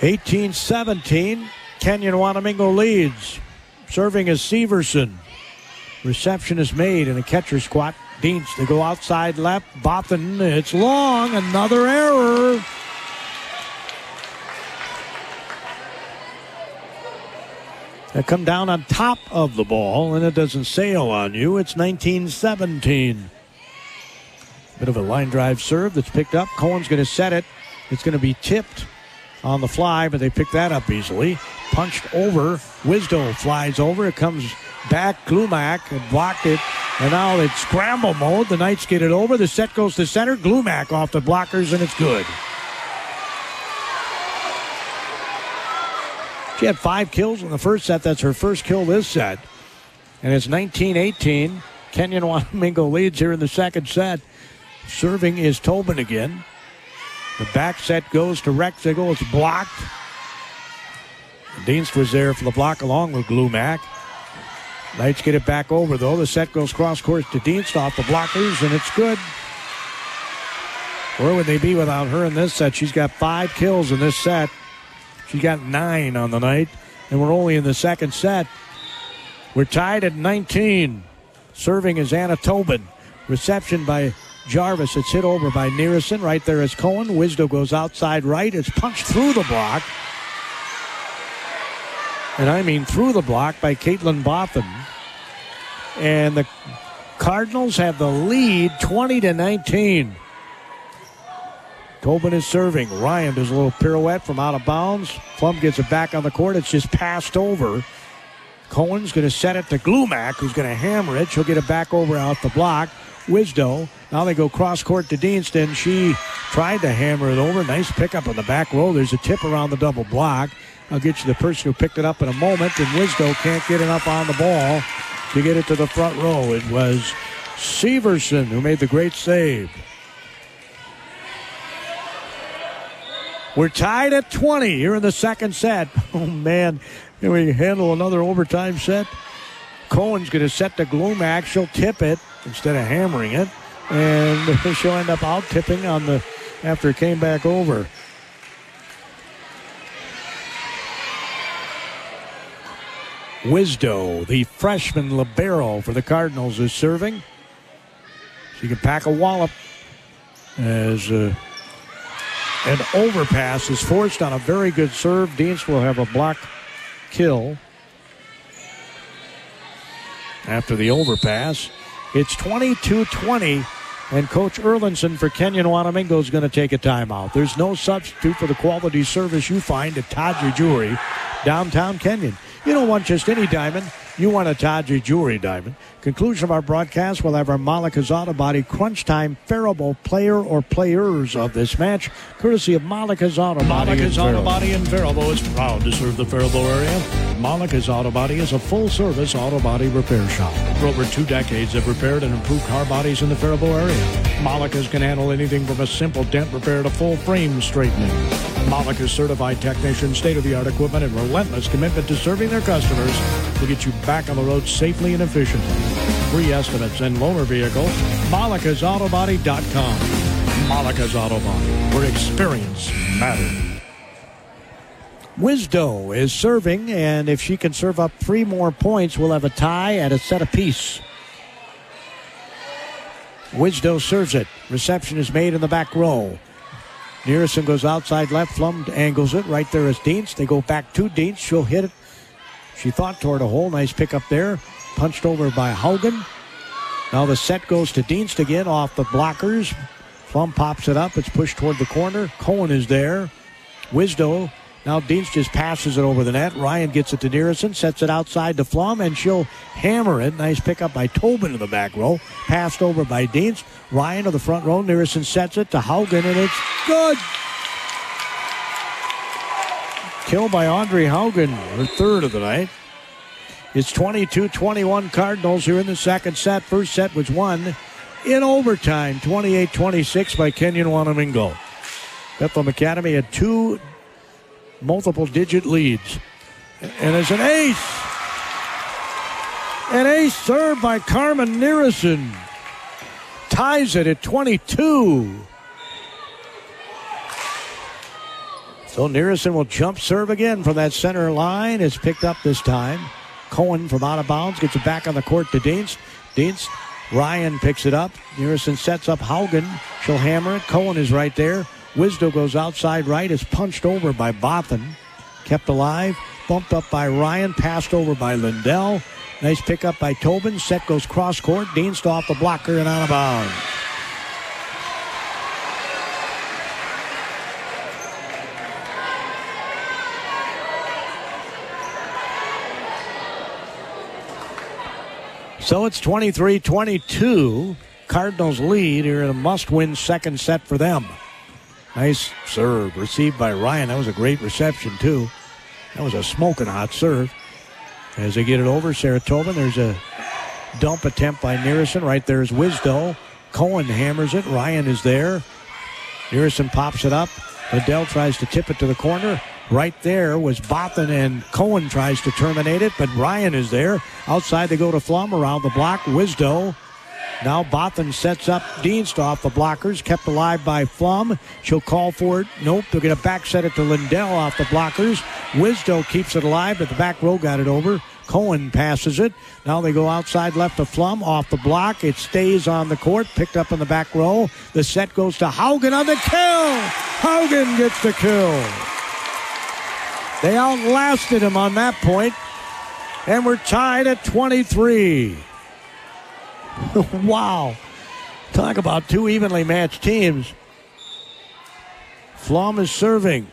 18 17. Kenyon Wanamingo leads. Serving is Severson. Reception is made in a catcher squat. Dienst to go outside left. Bothan, it's long. Another error. They come down on top of the ball and it doesn't sail on you. It's 1917. Bit of a line drive serve that's picked up. Cohen's going to set it. It's going to be tipped on the fly, but they pick that up easily. Punched over. Wisdo flies over. It comes back. Glumac and blocked it. And now it's scramble mode. The Knights get it over. The set goes to center. Glumac off the blockers, and it's good. She had five kills in the first set. That's her first kill this set. And it's 19 18. Kenyon Wanamingo leads here in the second set. Serving is Tobin again. The back set goes to Rexigel. It's blocked. Dienst was there for the block along with Glumac. Knights get it back over though. The set goes cross course to Dienst off the blockers, and it's good. Where would they be without her in this set? She's got five kills in this set. She got nine on the night, and we're only in the second set. We're tied at 19. Serving is Anna Tobin. Reception by Jarvis. It's hit over by Nearison. Right there is Cohen. Wisdo goes outside right. It's punched through the block. And I mean through the block by Caitlin Botham. And the Cardinals have the lead 20 to 19. Tobin is serving. Ryan does a little pirouette from out of bounds. Plum gets it back on the court. It's just passed over. Cohen's going to set it to Glumac, who's going to hammer it. She'll get it back over out the block. Wisdo. Now they go cross court to Deanston. She tried to hammer it over. Nice pickup on the back row. There's a tip around the double block. I'll get you the person who picked it up in a moment. And Wisdo can't get enough on the ball to get it to the front row. It was Severson who made the great save. We're tied at 20 here in the second set. (laughs) Oh, man. Can we handle another overtime set? Cohen's going to set the Glumac. She'll tip it instead of hammering it. And (laughs) she'll end up out tipping on the after it came back over. Wisdo, the freshman libero for the Cardinals, is serving. She can pack a wallop as uh, an overpass is forced on a very good serve. Dienst will have a block kill after the overpass. It's 22 20, and Coach Erlinson for Kenyon Wanamingo is going to take a timeout. There's no substitute for the quality service you find at Tadri Jewelry, downtown Kenyon. You don't want just any diamond, you want a Tadri Jewelry diamond. Conclusion of our broadcast, we'll have our Malika's Auto Body Crunch Time Faribault player or players of this match, courtesy of Malika's Auto Body.
Malika's Auto Body in Faribault is proud to serve the Faribault area. Malika's Auto Body is a full-service auto body repair shop. For over two decades, they've repaired and improved car bodies in the Faribault area. Malika's can handle anything from a simple dent repair to full frame straightening. Malika's certified technicians, state-of-the-art equipment, and relentless commitment to serving their customers will get you back on the road safely and efficiently. Free estimates and loaner vehicles, malikasAutobody.com. Malika's Auto Body, where experience matters.
Wisdo is serving, and if she can serve up three more points, we'll have a tie at a set apiece. Wisdo serves it. Reception is made in the back row. Nearison goes outside left. Flum angles it. Right there is Dienst. They go back to Dienst. She'll hit it. She thought toward a hole. Nice pick up there. Punched over by Haugen. Now the set goes to Dienst again off the blockers. Flum pops it up. It's pushed toward the corner. Cohen is there. Wisdo. Now Dienst just passes it over the net. Ryan gets it to Nearison, sets it outside to Flum, and she'll hammer it. Nice pickup by Tobin in the back row. Passed over by Dienst. Ryan to the front row. Nearison sets it to Haugen, and it's good. Kill by Audrey Haugen, her third of the night. It's 22 21 Cardinals here in the second set. First set was won in overtime, 28 26 by Kenyon Wanamingo. Bethlehem Academy had two multiple digit leads. And it's an ace. An ace served by Carmen Nearison. Ties it at 22. So Nearison will jump serve again from that center line. It's picked up this time. Cohen from out of bounds gets it back on the court to Dienst. Dienst, Ryan picks it up. Nearison sets up Haugen. She'll hammer it. Cohen is right there. Wisdo goes outside right. Is punched over by Bothan. Kept alive. Bumped up by Ryan. Passed over by Lindell. Nice pickup by Tobin. Set goes cross court. Dienst off the blocker and out of bounds. So it's 23 22. Cardinals lead here in a must win second set for them. Nice serve received by Ryan. That was a great reception, too. That was a smoking hot serve. As they get it over, Sarah Tobin, there's a dump attempt by Nearison. Right there is Wisdo. Cohen hammers it. Ryan is there. Nearison pops it up. Lindell tries to tip it to the corner. Right there was Bothan and Cohen tries to terminate it, but Ryan is there. Outside they go to Flum around the block. Wisdo. Now Bothan sets up Dienst off the blockers, kept alive by Flum. She'll call for it. Nope, they're going to back set it to Lindell off the blockers. Wisdo keeps it alive, but the back row got it over. Cohen passes it. Now they go outside left to Flum off the block. It stays on the court, picked up in the back row. The set goes to Haugen on the kill. Haugen gets the kill. They outlasted him on that point, and we're tied at 23. (laughs) wow. Talk about two evenly matched teams. Flom is serving.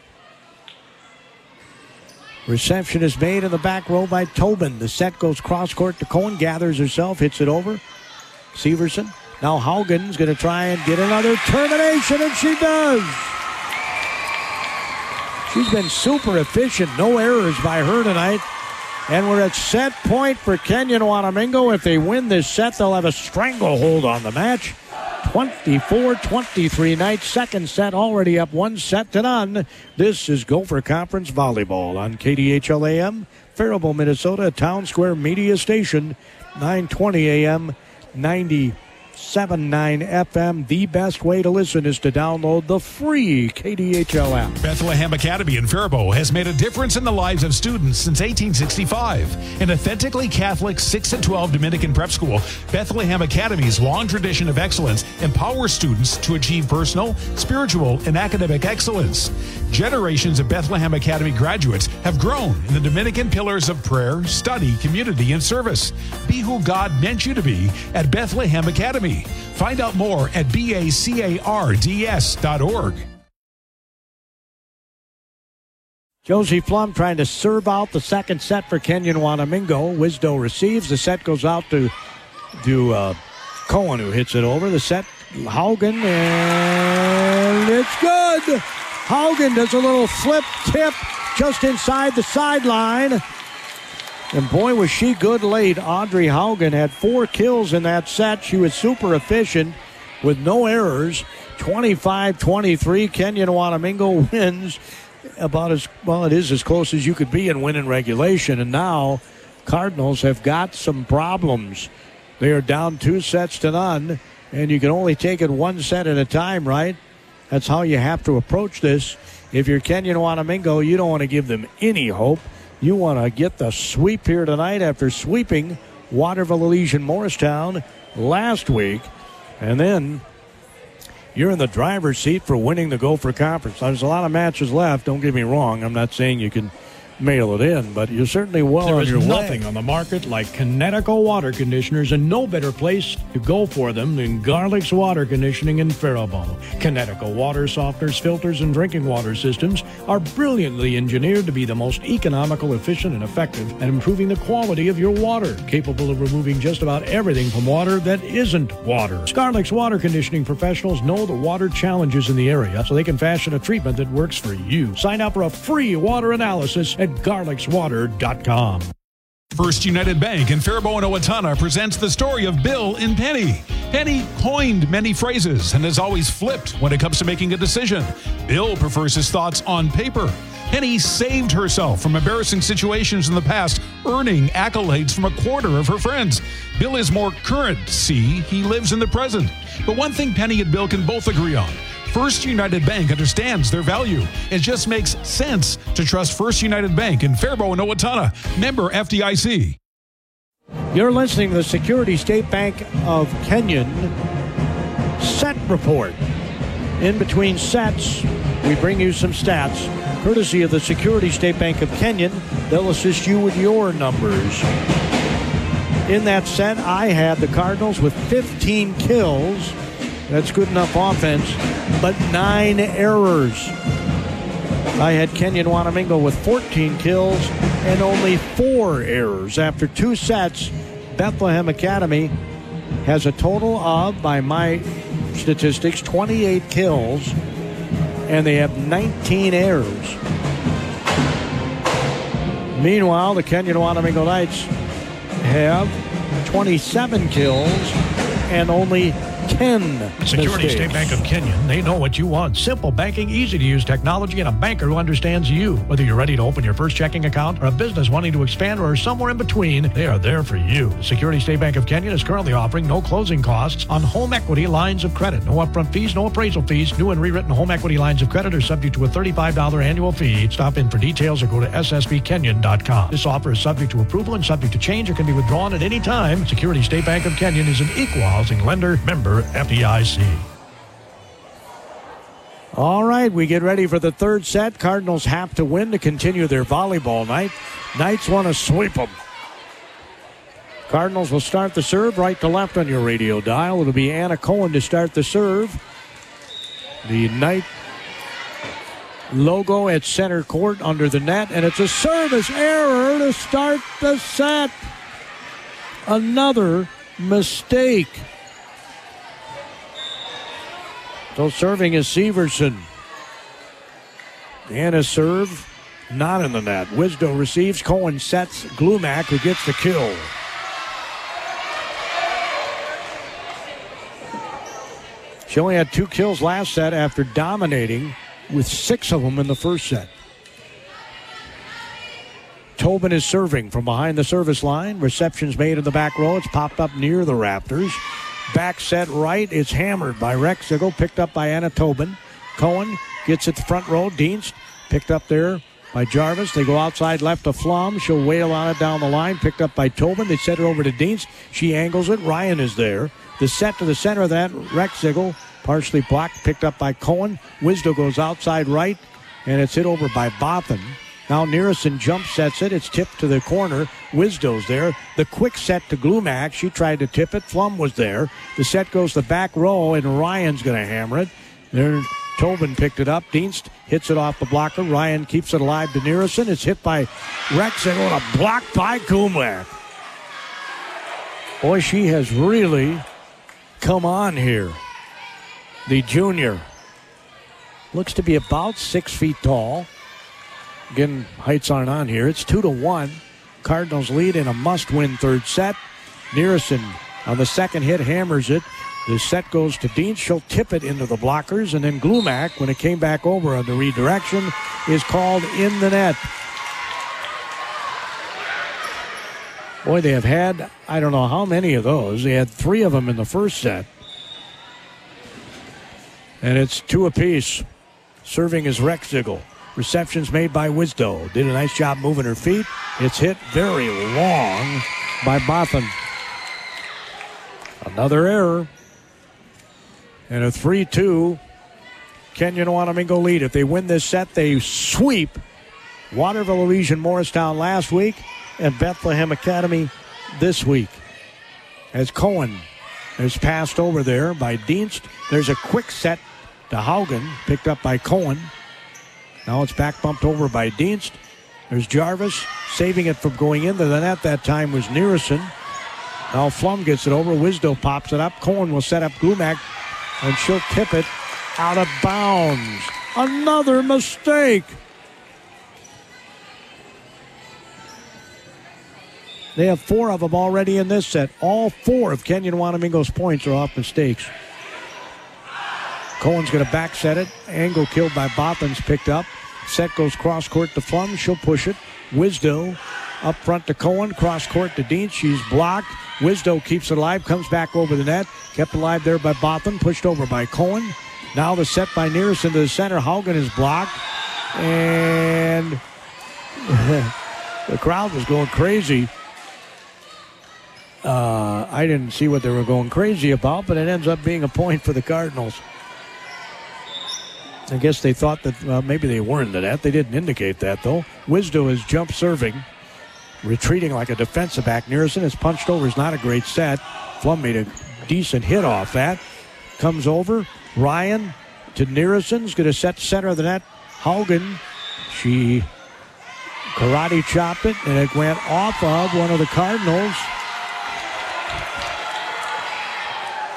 Reception is made in the back row by Tobin. The set goes cross court to Cohen, gathers herself, hits it over. Severson. Now Haugen's going to try and get another termination, and she does. She's been super efficient. No errors by her tonight. And we're at set point for Kenyon Wanamingo. If they win this set, they'll have a stranglehold on the match. 24 23 night. Second set already up one set to none. This is Gopher Conference Volleyball on KDHL AM, Faribault, Minnesota, Town Square Media Station, 920 AM, 96.5 1079 FM. The best way to listen is to download the free KDHL app.
Bethlehem Academy in Faribault has made a difference in the lives of students since 1865. An authentically Catholic 6 and 12 Dominican prep school, Bethlehem Academy's long tradition of excellence empowers students to achieve personal, spiritual, and academic excellence. Generations of Bethlehem Academy graduates have grown in the Dominican pillars of prayer, study, community, and service. Be who God meant you to be at Bethlehem Academy. Find out more at bacards.org.
Josie Plum trying to serve out the second set for Kenyon Wanamingo. Wisdo receives. The set goes out to to uh, Cohen, who hits it over. The set, Haugen, and it's good. Haugen does a little flip tip just inside the sideline. And boy, was she good late. Audrey Haugen had four kills in that set. She was super efficient with no errors. 25 23. Kenyon Wanamingo (laughs) wins about as well, it is as close as you could be in winning regulation. And now, Cardinals have got some problems. They are down two sets to none, and you can only take it one set at a time, right? That's how you have to approach this. If you're Kenyon Wanamingo, you don't want to give them any hope. You want to get the sweep here tonight after sweeping Waterville Elysian Morristown last week. And then you're in the driver's seat for winning the Gopher Conference. There's a lot of matches left. Don't get me wrong. I'm not saying you can mail it in, but you're certainly well
There
on
is
your
nothing on the market like Kinetico water conditioners, and no better place to go for them than Garlic's Water Conditioning in Faribault. Kinetico water softeners, filters, and drinking water systems are brilliantly engineered to be the most economical, efficient, and effective at improving the quality of your water, capable of removing just about everything from water that isn't water. Scarlett's water conditioning professionals know the water challenges in the area, so they can fashion a treatment that works for you. Sign up for a free water analysis at garlicswater.com.
First United Bank in Faribault and Owatonna presents the story of Bill and Penny. Penny coined many phrases and is always flipped when it comes to making a decision. Bill prefers his thoughts on paper. Penny saved herself from embarrassing situations in the past, earning accolades from a quarter of her friends. Bill is more current. See, he lives in the present. But one thing Penny and Bill can both agree on First United Bank understands their value. It just makes sense to trust First United Bank in Faribault and Owatonna. Member FDIC.
You're listening to the Security State Bank of Kenyon set report. In between sets, we bring you some stats courtesy of the Security State Bank of Kenyon. They'll assist you with your numbers. In that set, I had the Cardinals with 15 kills. That's good enough offense, but nine errors. I had Kenyon Wanamingo with 14 kills and only four errors. After two sets, Bethlehem Academy has a total of, by my statistics, 28 kills, and they have 19 errors. Meanwhile, the Kenyon Wanamingo Knights have 27 kills and only 10
Security
mistakes.
State Bank of Kenyon, they know what you want. Simple banking, easy to use technology, and a banker who understands you. Whether you're ready to open your first checking account or a business wanting to expand or somewhere in between, they are there for you. Security State Bank of Kenyon is currently offering no closing costs on home equity lines of credit. No upfront fees, no appraisal fees. New and rewritten home equity lines of credit are subject to a $35 annual fee. Stop in for details or go to ssbkenyon.com. This offer is subject to approval and subject to change or can be withdrawn at any time. Security State Bank of Kenyon is an equal housing lender, member FDIC.
All right, we get ready for the third set. Cardinals have to win to continue their volleyball night. Knights want to sweep them. Cardinals will start the serve right to left on your radio dial. It'll be Anna Cohen to start the serve. The Knight logo at center court under the net, and it's a service error to start the set. Another mistake. So serving is Severson. And a serve, not in the net. Wisdo receives. Cohen sets Glumac, who gets the kill. She only had two kills last set after dominating with six of them in the first set. Tobin is serving from behind the service line. Reception's made in the back row. It's popped up near the Raptors. Back set right. It's hammered by Rexigel, picked up by Anna Tobin. Cohen gets it the front row. Dienst picked up there by Jarvis. They go outside left to Flom. She'll wail on it down the line. Picked up by Tobin. They set her over to Dienst. She angles it. Ryan is there. The set to the center of that. Rexigel partially blocked. Picked up by Cohen. Wisdo goes outside right. And it's hit over by Bothan. Now Nearison jump sets it. It's tipped to the corner. Wisdo's there. The quick set to Glumac. She tried to tip it. Flum was there. The set goes the back row, and Ryan's going to hammer it. There, Tobin picked it up. Dienst hits it off the blocker. Ryan keeps it alive to Nearison. It's hit by Rex and on a block by Glumac. Boy, she has really come on here. The junior looks to be about six feet tall. Again, heights aren't on here. It's two to one. Cardinals lead in a must-win third set. Nearison on the second hit hammers it. The set goes to Dean. She'll tip it into the blockers, and then Glumac, when it came back over on the redirection, is called in the net. Boy, they have had I don't know how many of those. They had three of them in the first set, and it's two apiece. Serving is Rexigel. Receptions made by Wisdo. Did a nice job moving her feet. It's hit very long by Botham. Another error. And a 3 2 Kenyon Wanamingo lead. If they win this set, they sweep Waterville Elysian Morristown last week and Bethlehem Academy this week. As Cohen is passed over there by Dienst, there's a quick set to Haugen, picked up by Cohen. Now it's back bumped over by Dienst. There's Jarvis saving it from going into the net. At that time was Nearison. Now Flum gets it over. Wisdo pops it up. Cohen will set up Glumac, and she'll tip it out of bounds. Another mistake. They have four of them already in this set. All four of Kenyon Wanamingo's points are off mistakes. Cohen's going to back set it. Angle killed by Botham's picked up. Set goes cross court to Flum. She'll push it. Wisdo up front to Cohen. Cross court to Dean. She's blocked. Wisdo keeps it alive. Comes back over the net. Kept alive there by Botham. Pushed over by Cohen. Now the set by Nearison into the center. Haugen is blocked. And (laughs) the crowd was going crazy. Uh, I didn't see what they were going crazy about, but it ends up being a point for the Cardinals. I guess they thought that uh, maybe they were in the net. They didn't indicate that, though. Wisdo is jump serving, retreating like a defensive back. Nearison is punched over. Is not a great set. Flum made a decent hit off that. Comes over. Ryan to Nearison's going to set center of the net. Haugen, she karate chopped it, and it went off of one of the Cardinals.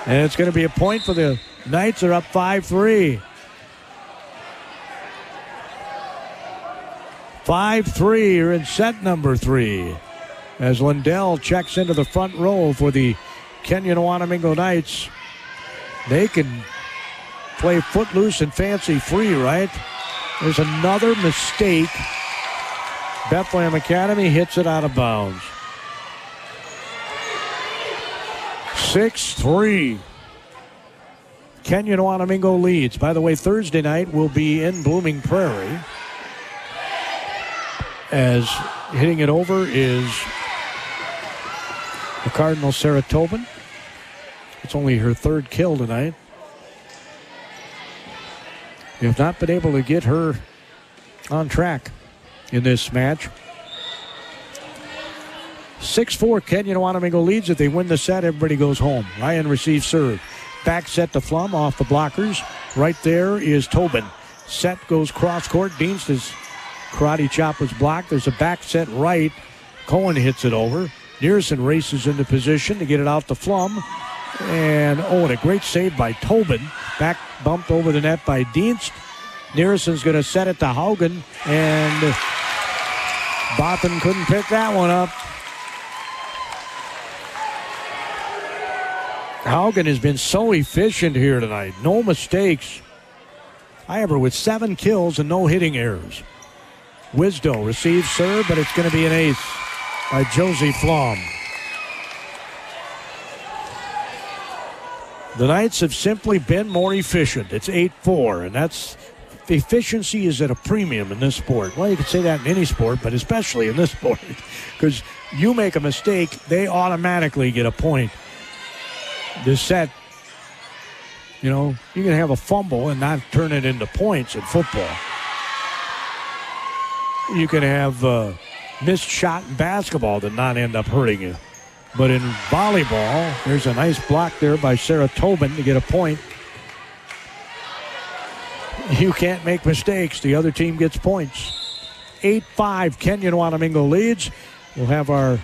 And it's going to be a point for the Knights. Are up 5 3. 5 3 are in set number three. As Lindell checks into the front row for the Kenyon Wanamingo Knights. They can play footloose and fancy free, right? There's another mistake. Bethlehem Academy hits it out of bounds. 6 3. Kenyon Wanamingo leads. By the way, Thursday night will be in Blooming Prairie. As hitting it over is the Cardinal Sarah Tobin. It's only her third kill tonight. We have not been able to get her on track in this match. 6 4, Kenyon Wanamingo leads. If they win the set, everybody goes home. Ryan receives serve. Back set to Flum off the blockers. Right there is Tobin. Set goes cross court. Dean's karate chop was blocked. There's a back set right. Cohen hits it over. Nearison races into position to get it out to Flum. And oh, and a great save by Tobin. Back bumped over the net by Dienst. Nearison's going to set it to Haugen. And Botham couldn't pick that one up. Haugen has been so efficient here tonight. No mistakes. Her with seven kills and no hitting errors. Wisdo receives serve, but it's going to be an ace by Josie Flom. The Knights have simply been more efficient. It's 8 4, and that's efficiency is at a premium in this sport. Well, you could say that in any sport, but especially in this (laughs) sport, because you make a mistake, they automatically get a point. This set, you know, you can have a fumble and not turn it into points in football. You can have a missed shot in basketball that not end up hurting you. But in volleyball, there's a nice block there by Sarah Tobin to get a point. You can't make mistakes. The other team gets points. 8 5, Kenyon Wanamingo leads. We'll have our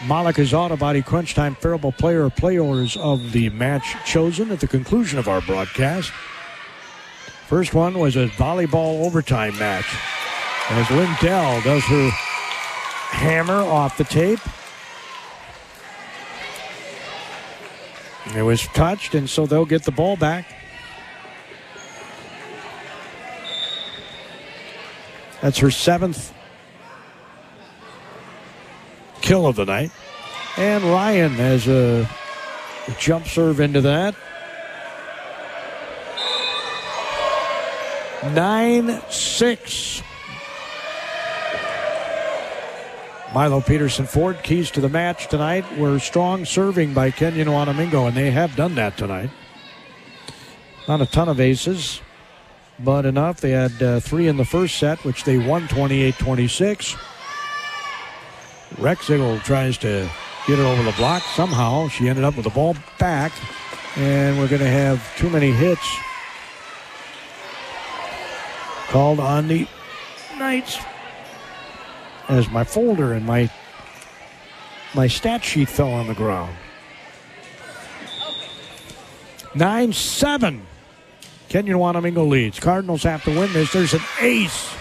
Malika's Auto Body Crunch Time Faribault Player Players of the match chosen at the conclusion of our broadcast. First one was a volleyball overtime match as Lindell does her hammer off the tape. It was touched, and so they'll get the ball back. That's her seventh kill of the night. And Ryan has a jump serve into that. 9 6. Milo Peterson Ford keys to the match tonight were strong serving by Kenyon Wanamingo, and they have done that tonight. Not a ton of aces, but enough. They had uh, three in the first set, which they won 28 26. Rexigel tries to get it over the block. Somehow she ended up with the ball back, and we're going to have too many hits called on the Knights as my folder and my my stat sheet fell on the ground. Nine seven. Kenyon Wanamingo leads. Cardinals have to win this. There's an ace.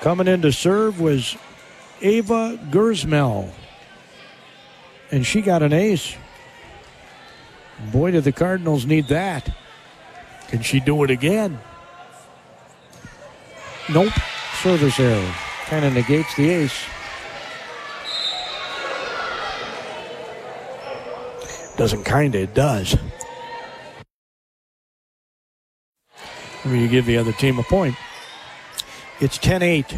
Coming in to serve was Ava Gersmel. And she got an ace. Boy, did the Cardinals need that. Can she do it again? Nope. Service error. Kind of negates the ace. Doesn't kind of, it does. I mean, you give the other team a point. It's 10 8.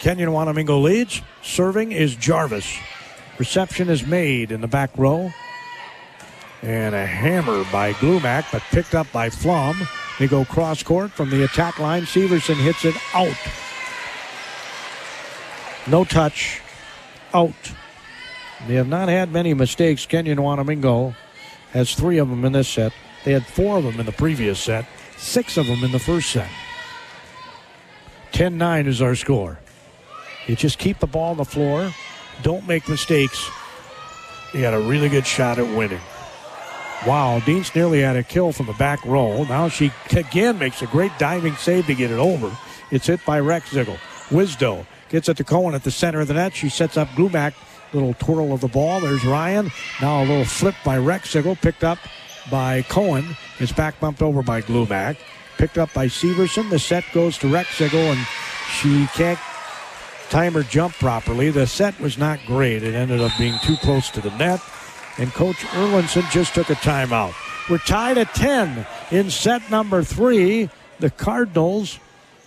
Kenyon Wanamingo leads. Serving is Jarvis. Reception is made in the back row. And a hammer by Glumac, but picked up by Flom. They go cross court from the attack line. Severson hits it out. No touch. Out. They have not had many mistakes. Kenyon Wanamingo has three of them in this set. They had four of them in the previous set, six of them in the first set. 10 9 is our score. You just keep the ball on the floor, don't make mistakes. You got a really good shot at winning. Wow, Deans nearly had a kill from the back row. Now she again makes a great diving save to get it over. It's hit by Rexigel. Wisdo gets it to Cohen at the center of the net. She sets up Glumac. Little twirl of the ball. There's Ryan. Now a little flip by Rexigel, picked up by Cohen. It's back bumped over by Glumac. Picked up by Severson. The set goes to Rexigel, and she can't time her jump properly. The set was not great. It ended up being too close to the net and Coach Erlinson just took a timeout. We're tied at 10 in set number three. The Cardinals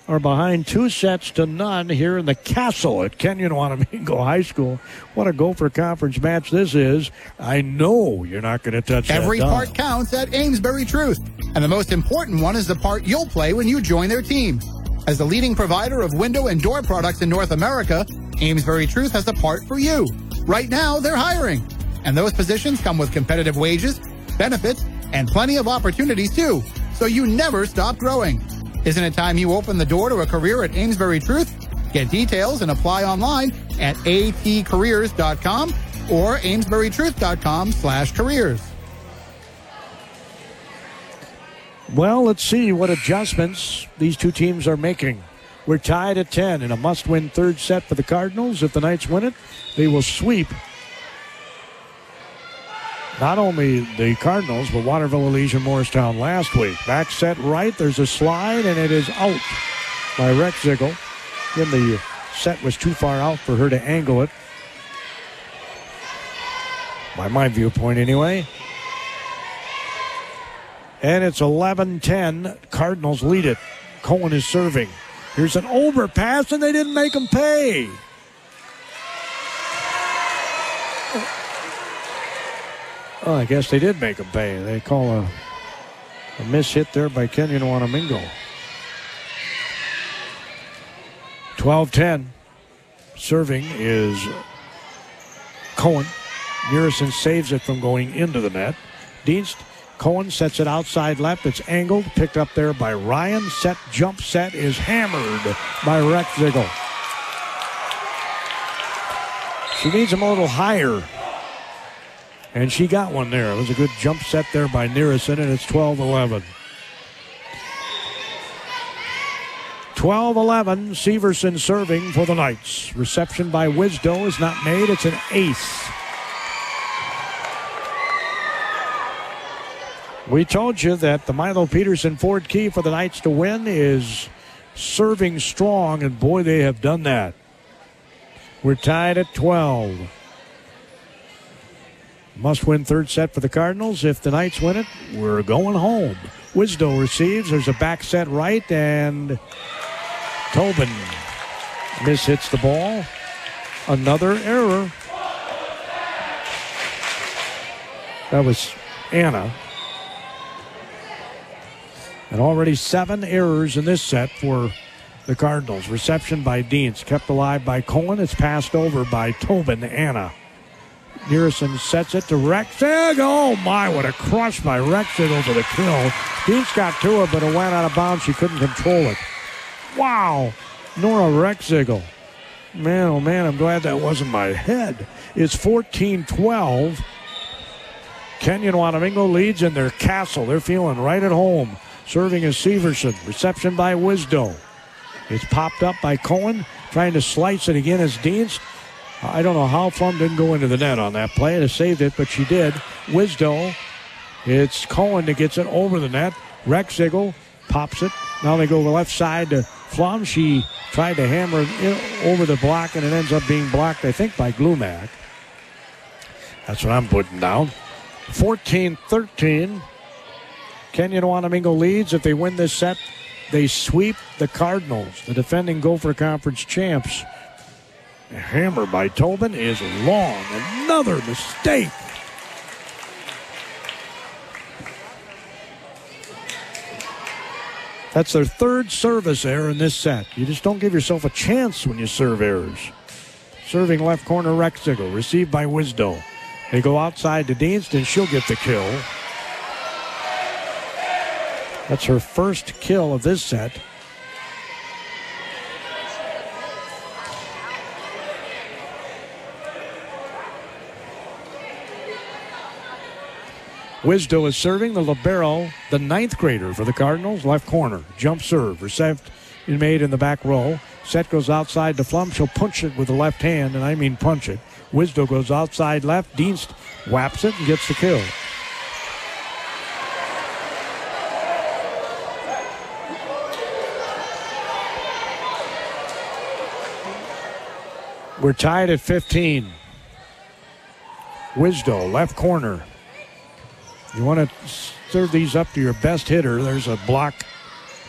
are behind two sets to none here in the castle at Kenyon Wanamingo (laughs) High School. What a Gopher Conference match this is. I know you're not going to touch
Every part counts at Amesbury Truth. And the most important one is the part you'll play when you join their team. As the leading provider of window and door products in North America, Amesbury Truth has a part for you. Right now, they're hiring. And those positions come with competitive wages, benefits, and plenty of opportunities too. So you never stop growing. Isn't it time you open the door to a career at Amesbury Truth? Get details and apply online at atcareers.com or amesburytruth.com slash careers.
Well, let's see what adjustments these two teams are making. We're tied at 10 in a must win third set for the Cardinals. If the Knights win it, they will sweep not only the Cardinals, but Waterville, Elysian, Morristown last week. Back set right, there's a slide, and it is out by Rexigel. Then the set was too far out for her to angle it. by my viewpoint anyway. And it's 11 10. Cardinals lead it. Cohen is serving. Here's an overpass, and they didn't make him pay. Oh, I guess they did make him pay. They call a, a miss hit there by Kenyon Wanamingo. 12 10. Serving is Cohen. Murison saves it from going into the net. Dienst Cohen sets it outside left. It's angled, picked up there by Ryan. Set jump set is hammered by Rexigel. She needs him a little higher. And she got one there. It was a good jump set there by Nearison, and it's 12 11. 12 11, Severson serving for the Knights. Reception by Wisdo is not made, it's an ace. We told you that the Milo Peterson Ford key for the Knights to win is serving strong, and boy, they have done that. We're tied at 12. Must win third set for the Cardinals. If the Knights win it, we're going home. Wisdo receives. There's a back set right, and Tobin mishits the ball. Another error. That was Anna. And already seven errors in this set for the Cardinals. Reception by Deans, kept alive by Cohen. It's passed over by Tobin Anna. Nearison sets it to Rexig. Oh my, what a crush by Rexig over the kill. Deans got to her, but it went out of bounds. She couldn't control it. Wow, Nora Rexigel. Man, oh man, I'm glad that wasn't my head. It's 14 12. Kenyon Wanamingo leads in their castle. They're feeling right at home. Serving is Severson. Reception by Wisdo. It's popped up by Cohen. Trying to slice it again as Deans. I don't know how Flum didn't go into the net on that play to save it, but she did. Wisdo. It's Cohen that gets it over the net. Rexigel pops it. Now they go the left side to Flum. She tried to hammer it over the block, and it ends up being blocked, I think, by Glumac. That's what I'm putting down. 14 13. Kenyon Wanamingo leads. If they win this set, they sweep the Cardinals, the defending Gopher Conference champs. Hammer by Tobin is long. Another mistake. That's their third service error in this set. You just don't give yourself a chance when you serve errors. Serving left corner Rexigel, received by Wisdo. They go outside to Dienst, and she'll get the kill. That's her first kill of this set. Wisdo is serving the libero, the ninth grader for the Cardinals, left corner. Jump serve, received and made in the back row. Set goes outside to Flum. She'll punch it with the left hand, and I mean punch it. Wisdo goes outside left. Dienst whaps it and gets the kill. We're tied at 15. Wisdo, left corner. You want to serve these up to your best hitter. There's a block,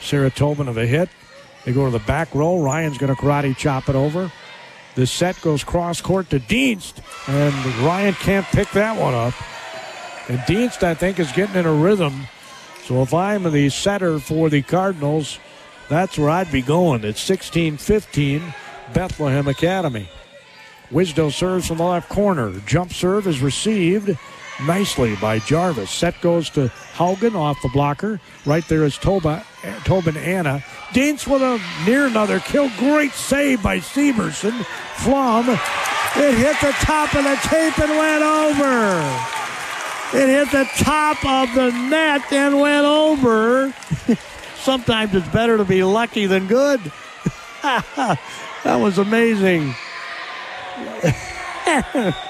Sarah Tobin of a hit. They go to the back row. Ryan's going to karate chop it over. The set goes cross court to Dienst, and Ryan can't pick that one up. And Dienst, I think, is getting in a rhythm. So if I'm the setter for the Cardinals, that's where I'd be going. It's 16 15, Bethlehem Academy. Wisdo serves from the left corner. Jump serve is received nicely by Jarvis. Set goes to Haugen off the blocker. Right there is Toba, Tobin Anna. Deans with a near another kill. Great save by Severson. Flom. It hit the top of the tape and went over. It hit the top of the net and went over. (laughs) Sometimes it's better to be lucky than good. (laughs) that was amazing. (laughs)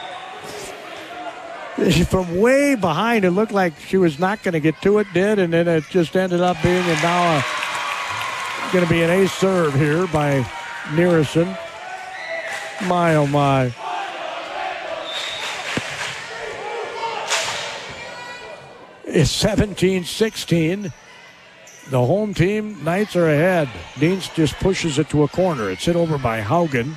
From way behind, it looked like she was not going to get to it, did, and then it just ended up being and now uh, going to be an ace serve here by Nearison. My oh my. It's 17 16. The home team, Knights are ahead. Deans just pushes it to a corner. It's hit over by Haugen.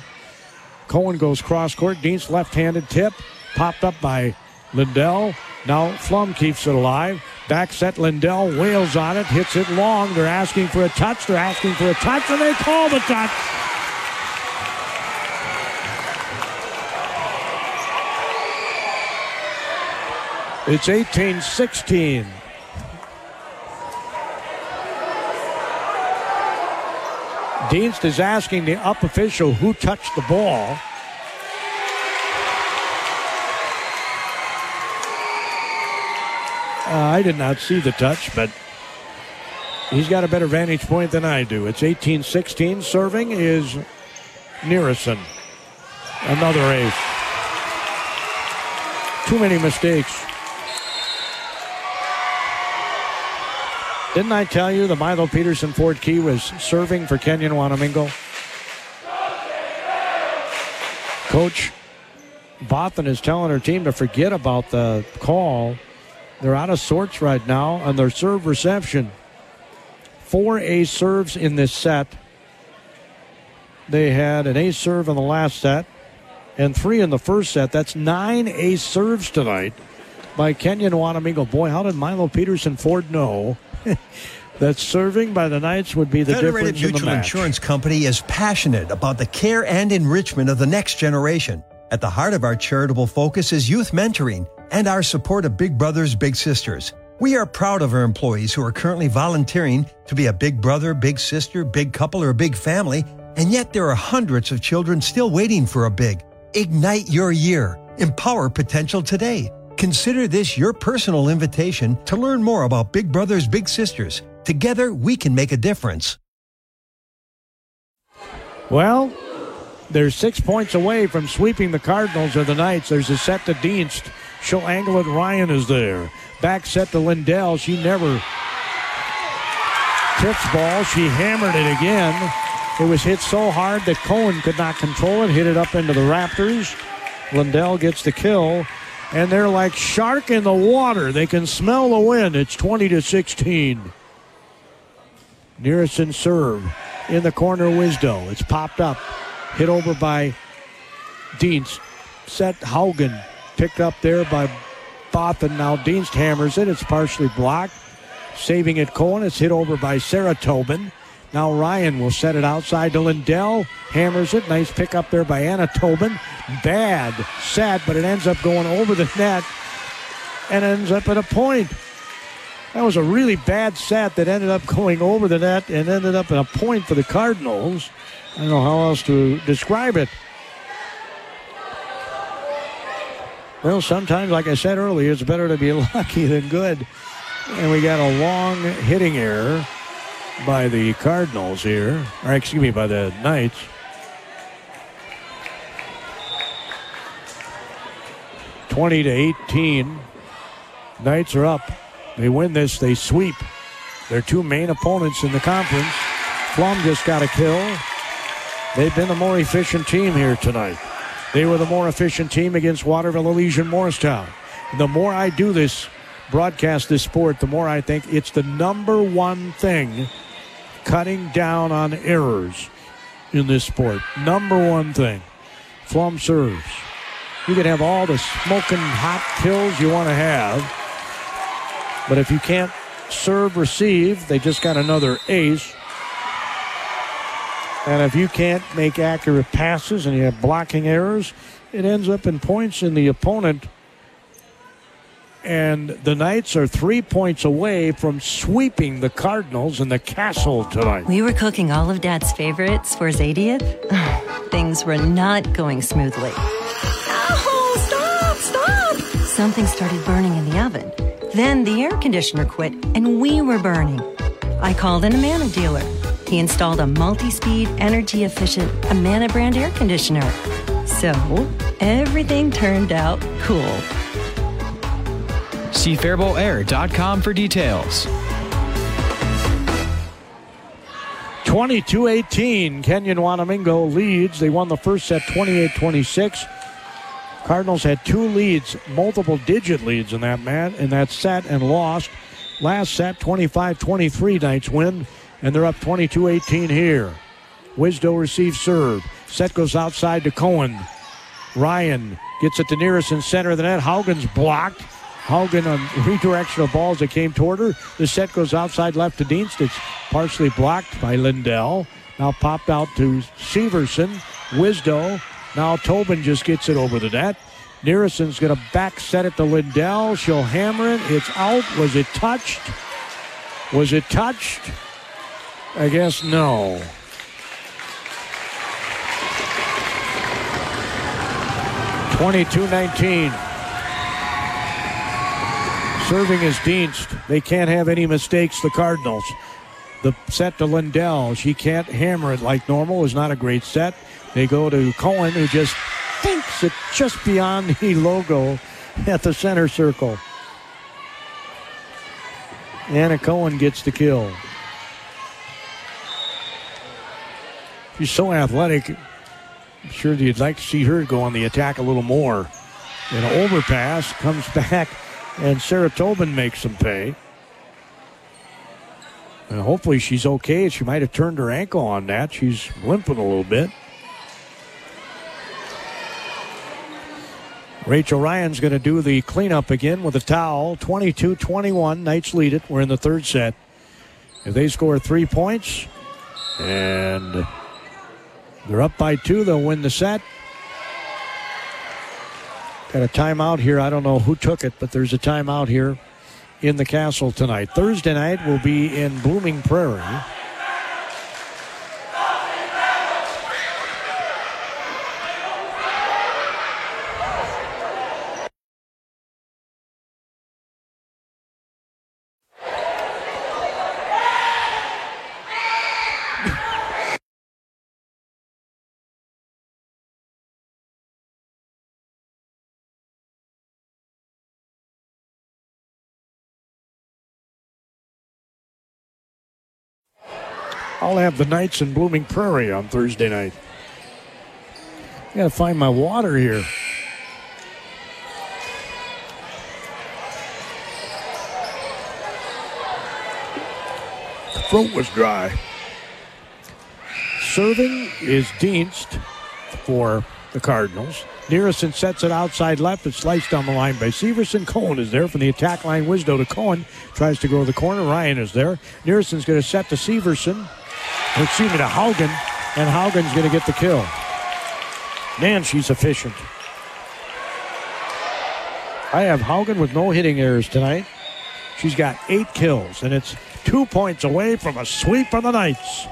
Cohen goes cross court. Deans left handed tip. Popped up by Lindell. Now Flum keeps it alive. Back set Lindell wails on it, hits it long. They're asking for a touch. They're asking for a touch, and they call the touch. It's 18 16. Dienst is asking the up official who touched the ball. Uh, I did not see the touch, but he's got a better vantage point than I do. It's 18 16. Serving is Nearison. Another ace. Too many mistakes. Didn't I tell you the Milo Peterson Ford Key was serving for Kenyon Wanamingo? Coach Bothan is telling her team to forget about the call. They're out of sorts right now on their serve reception. Four ace serves in this set. They had an ace serve in the last set and three in the first set. That's nine ace serves tonight by Kenyon Wanamingo. Boy, how did Milo Peterson Ford know (laughs) that serving by the Knights would be the
Federated
difference in the
Mutual
match?
Insurance Company is passionate about the care and enrichment of the next generation. At the heart of our charitable focus is youth mentoring and our support of Big Brothers Big Sisters. We are proud of our employees who are currently volunteering to be a big brother, big sister, big couple, or big family, and yet there are hundreds of children still waiting for a big. Ignite your year. Empower potential today. Consider this your personal invitation to learn more about Big Brothers Big Sisters. Together, we can make a difference.
Well, they're six points away from sweeping the Cardinals or the Knights. There's a set to Dienst. She'll angle it. Ryan is there. Back set to Lindell. She never tips ball. She hammered it again. It was hit so hard that Cohen could not control it. Hit it up into the Raptors. Lindell gets the kill. And they're like shark in the water. They can smell the wind. It's 20 to 16. Nearison serve in the corner. Wisdo. It's popped up. Hit over by Dienst. Set Haugen. Picked up there by Bothan. Now Dienst hammers it. It's partially blocked. Saving it Cohen. It's hit over by Sarah Tobin. Now Ryan will set it outside to Lindell. Hammers it. Nice pick up there by Anna Tobin. Bad set, but it ends up going over the net and ends up at a point. That was a really bad set that ended up (laughs) going over the net and ended up in a point for the Cardinals. I don't know how else to describe it. Well, sometimes, like I said earlier, it's better to be (laughs) lucky than good. And we got a long hitting error by the Cardinals here, or excuse me, by the Knights. Twenty to eighteen. Knights are up. They win this, they sweep. Their two main opponents in the conference. Plum just got a kill. They've been the more efficient team here tonight. They were the more efficient team against Waterville Elysian Morristown. The more I do this, broadcast this sport, the more I think it's the number one thing cutting down on errors in this sport. Number one thing. Flum serves. You can have all the smoking hot kills you want to have, but if you can't serve, receive, they just got another ace. And if you can't make accurate passes and you have blocking errors, it ends up in points in the opponent. And the Knights are three points away from sweeping the Cardinals in the castle tonight.
We were cooking all of Dad's favorites for his 80th. (sighs) Things were not going smoothly. Oh, stop, stop! Something started burning in the oven. Then the air conditioner quit, and we were burning. I called in an Amana dealer. He installed a multi speed, energy efficient Amana brand air conditioner. So everything turned out cool.
See FaribaultAir.com for details.
22 18. Kenyon Wanamingo leads. They won the first set 28 26. Cardinals had two leads, multiple digit leads in that man in that set and lost. Last set 25-23 Knights win and they're up 22-18 here. Wisdo receives serve. Set goes outside to Cohen. Ryan gets it to nearest in center of the net. Haugen's blocked. Haugen on um, (laughs) redirection of balls that came toward her. The set goes outside left to Dienst. It's partially blocked by Lindell. Now popped out to Severson. Wisdo. Now Tobin just gets it over the net. Nearison's going to back set it to Lindell. She'll hammer it. It's out. Was it touched? Was it touched? I guess no. Twenty-two nineteen. Serving is Dienst. They can't have any mistakes, the Cardinals. The set to Lindell. She can't hammer it like normal. Was not a great set. They go to Cohen, who just thinks it just beyond the (laughs) logo at the center circle. Anna Cohen gets the kill. She's so athletic. I'm sure you'd like to see her go on the attack a little more. An overpass comes (laughs) back, and Sarah Tobin makes them pay. And hopefully she's okay. She might have turned her ankle on that. She's limping a little bit. Rachel Ryan's going to do the cleanup again with a towel. 22 21. Knights lead it. We're in the third set. If they score three points and they're up by two, they'll win the set. Got a timeout here. I don't know who took it, but there's a timeout here in the castle tonight. Thursday night will be in Blooming Prairie. I'll have the Knights in Blooming Prairie on Thursday night. I gotta find my water here. The throat was dry. Serving is Dienst for the Cardinals. Nearison sets it outside left. It's sliced down the line by Severson. Cohen is there from the attack line. Wisdo to Cohen. Tries to go to the corner. Ryan is there. Nearison's going to set to Severson. Excuse me, to Haugen. And Haugen's going to get the kill. Man, she's efficient. I have Haugen with no hitting errors tonight. She's got eight kills, and it's two points away from a sweep for the Knights.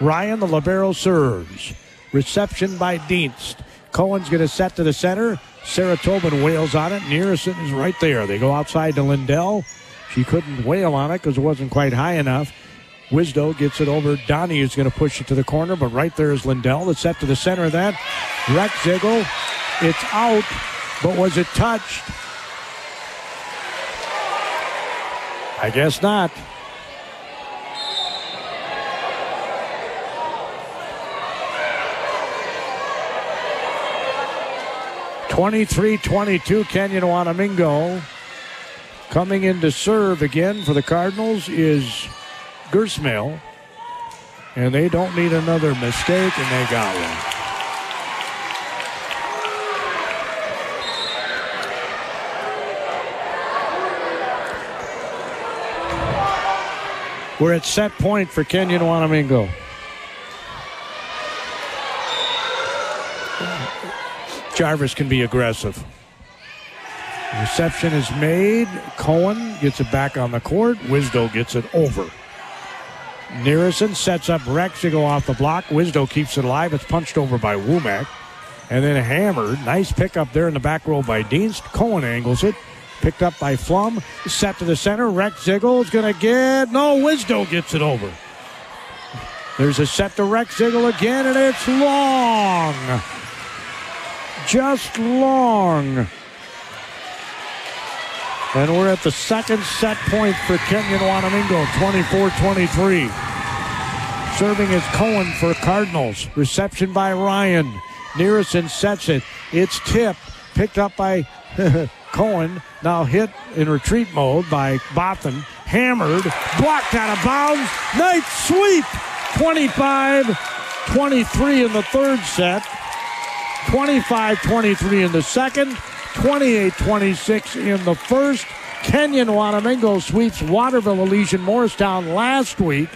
Ryan, the Libero, serves. Reception by Dienst. Cohen's going to set to the center. Sarah Tobin wails on it. Nearison is right there. They go outside to Lindell. She couldn't wail on it because it wasn't quite high enough. Wisdo gets it over. Donnie is going to push it to the corner, but right there is Lindell. It's set to the center of that. Rexigel. It's out, but was it touched? I guess not. Twenty-three, twenty-two. Kenyon Wanamingo coming in to serve again for the Cardinals is Gersmail. And they don't need another mistake, and they got one. We're at set point for Kenyon Wanamingo. Jarvis can be aggressive. Reception is made. Cohen gets it back on the court. Wisdo gets it over. Nearison sets up Rex to go off the block. Wisdo keeps it alive. It's punched over by Womack. And then hammered. Nice pickup there in the back row by Dienst. Cohen angles it. Picked up by Flum. Set to the center. Rexigel is going to get. No, Wisdo gets it over. There's a set to Rexigel again, and it's long. Just long. And we're at the second set point for Kenyon Wanamingo, 24-23. Serving is Cohen for Cardinals. Reception by Ryan. Nearison sets it. It's tipped, picked up by (laughs) Cohen. Now hit in retreat mode by Botham. Hammered, blocked out of bounds. Nice sweep. 25 23 in the third set. 25 23 in the second. 28 26 in the first. Kenyon Wanamingo sweeps Waterville Elysian Morristown last week.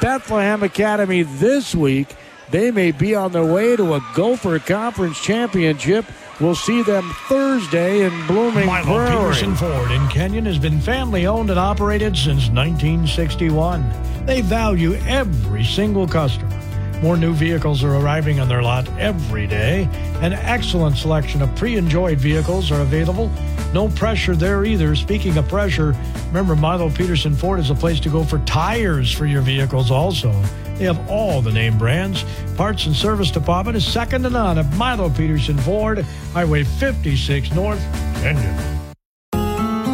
Bethlehem Academy this week. They may be on their way to a Gopher Conference Championship. We'll see them Thursday in Blooming
Milo. Peterson Ford in Kenyon has been family owned and operated since 1961. They value every single customer. More new vehicles are arriving on their lot every day. An excellent selection of pre enjoyed vehicles are available. No pressure there either. Speaking of pressure, remember Milo Peterson Ford is a place to go for tires for your vehicles also. They have all the name brands. Parts and service department is second to none at Milo Peterson Ford, Highway 56 North, Kenyon.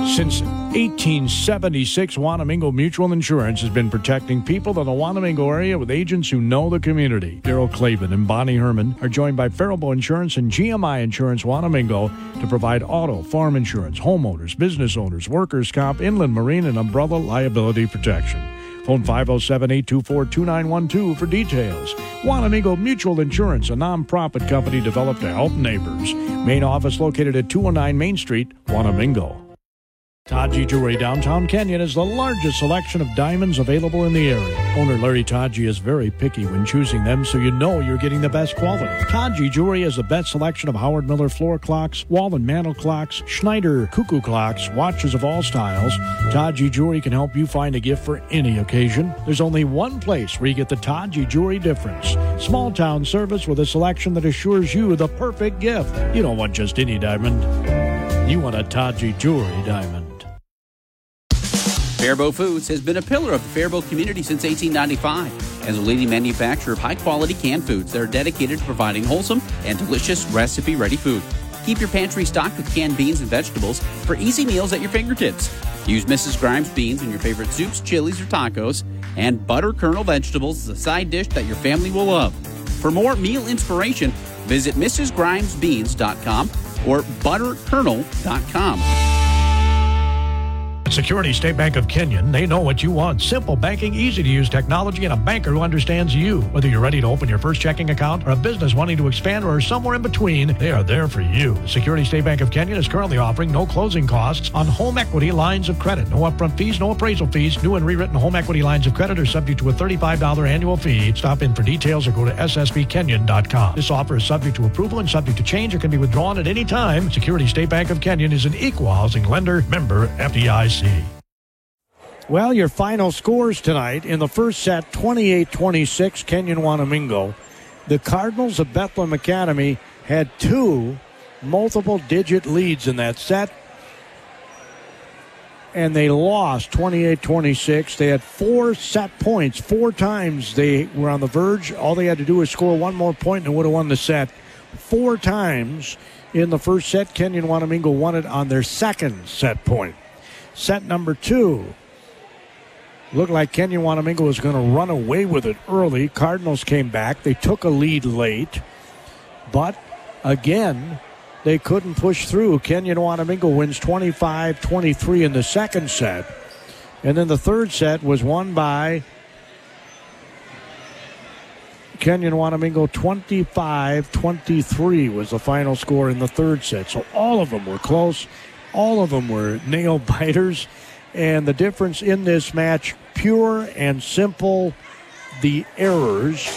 Since 1876, Wanamingo Mutual Insurance has been protecting people in the Wanamingo area with agents who know the community. Daryl Clavin and Bonnie Herman are joined by Faribault Insurance and GMI Insurance Wanamingo to provide auto, farm insurance, homeowners, business owners, workers' comp, inland marine, and umbrella liability protection. Phone 507 824 2912 for details. Wanamingo Mutual Insurance, a nonprofit company developed to help neighbors. Main office located at 209 Main Street, Wanamingo. Taji Jewelry Downtown Kenyon is the largest selection of diamonds available in the area. Owner Larry Taji is very picky when choosing them, so you know you're getting the best quality. Taji Jewelry has the best selection of Howard Miller floor clocks, wall and mantel clocks, Schneider cuckoo clocks, watches of all styles. Taji Jewelry can help you find a gift for any occasion. There's only one place where you get the Taji Jewelry difference. Small town service with a selection that assures you the perfect gift. You don't want just any diamond. You want a Taji Jewelry diamond.
Faribault Foods has been a pillar of the Faribault community since 1895. As a leading manufacturer of high quality canned foods that are dedicated to providing wholesome and delicious recipe ready food. Keep your pantry stocked with canned beans and vegetables for easy meals at your fingertips. Use Mrs. Grimes beans in your favorite soups, chilies, or tacos, and butter kernel vegetables as a side dish that your family will love. For more meal inspiration, visit MrsGrimesBeans.com or butterkernel.com.
Security State Bank of Kenyon, they know what you want. Simple banking, easy to use technology, and a banker who understands you. Whether you're ready to open your first checking account or a business wanting to expand or somewhere in between, they are there for you. Security State Bank of Kenyon is currently offering no closing costs on home equity lines of credit. No upfront fees, no appraisal fees. New and rewritten home equity lines of credit are subject to a $35 annual fee. Stop in for details or go to ssbkenyon.com. This offer is subject to approval and subject to change or can be withdrawn at any time. Security State Bank of Kenyon is an equal housing lender, member FDIC.
Well, your final scores tonight in the first set 28 26, Kenyon Wanamingo. The Cardinals of Bethlehem Academy had two multiple digit leads in that set, and they lost 28 26. They had four set points. Four times they were on the verge. All they had to do was score one more point and would have won the set. Four times in the first set, Kenyon Wanamingo won it on their second set point. Set number two, looked like Kenyon Wanamingo was going to run away with it early. Cardinals came back. They took a lead late, but again, they couldn't push through. Kenyon Wanamingo wins 25 23 in the second set. And then the third set was won by Kenyon Wanamingo 25 23 was the final score in the third set. So all of them were close. All of them were nail (laughs) biters. And the difference in this match, pure and simple, the errors.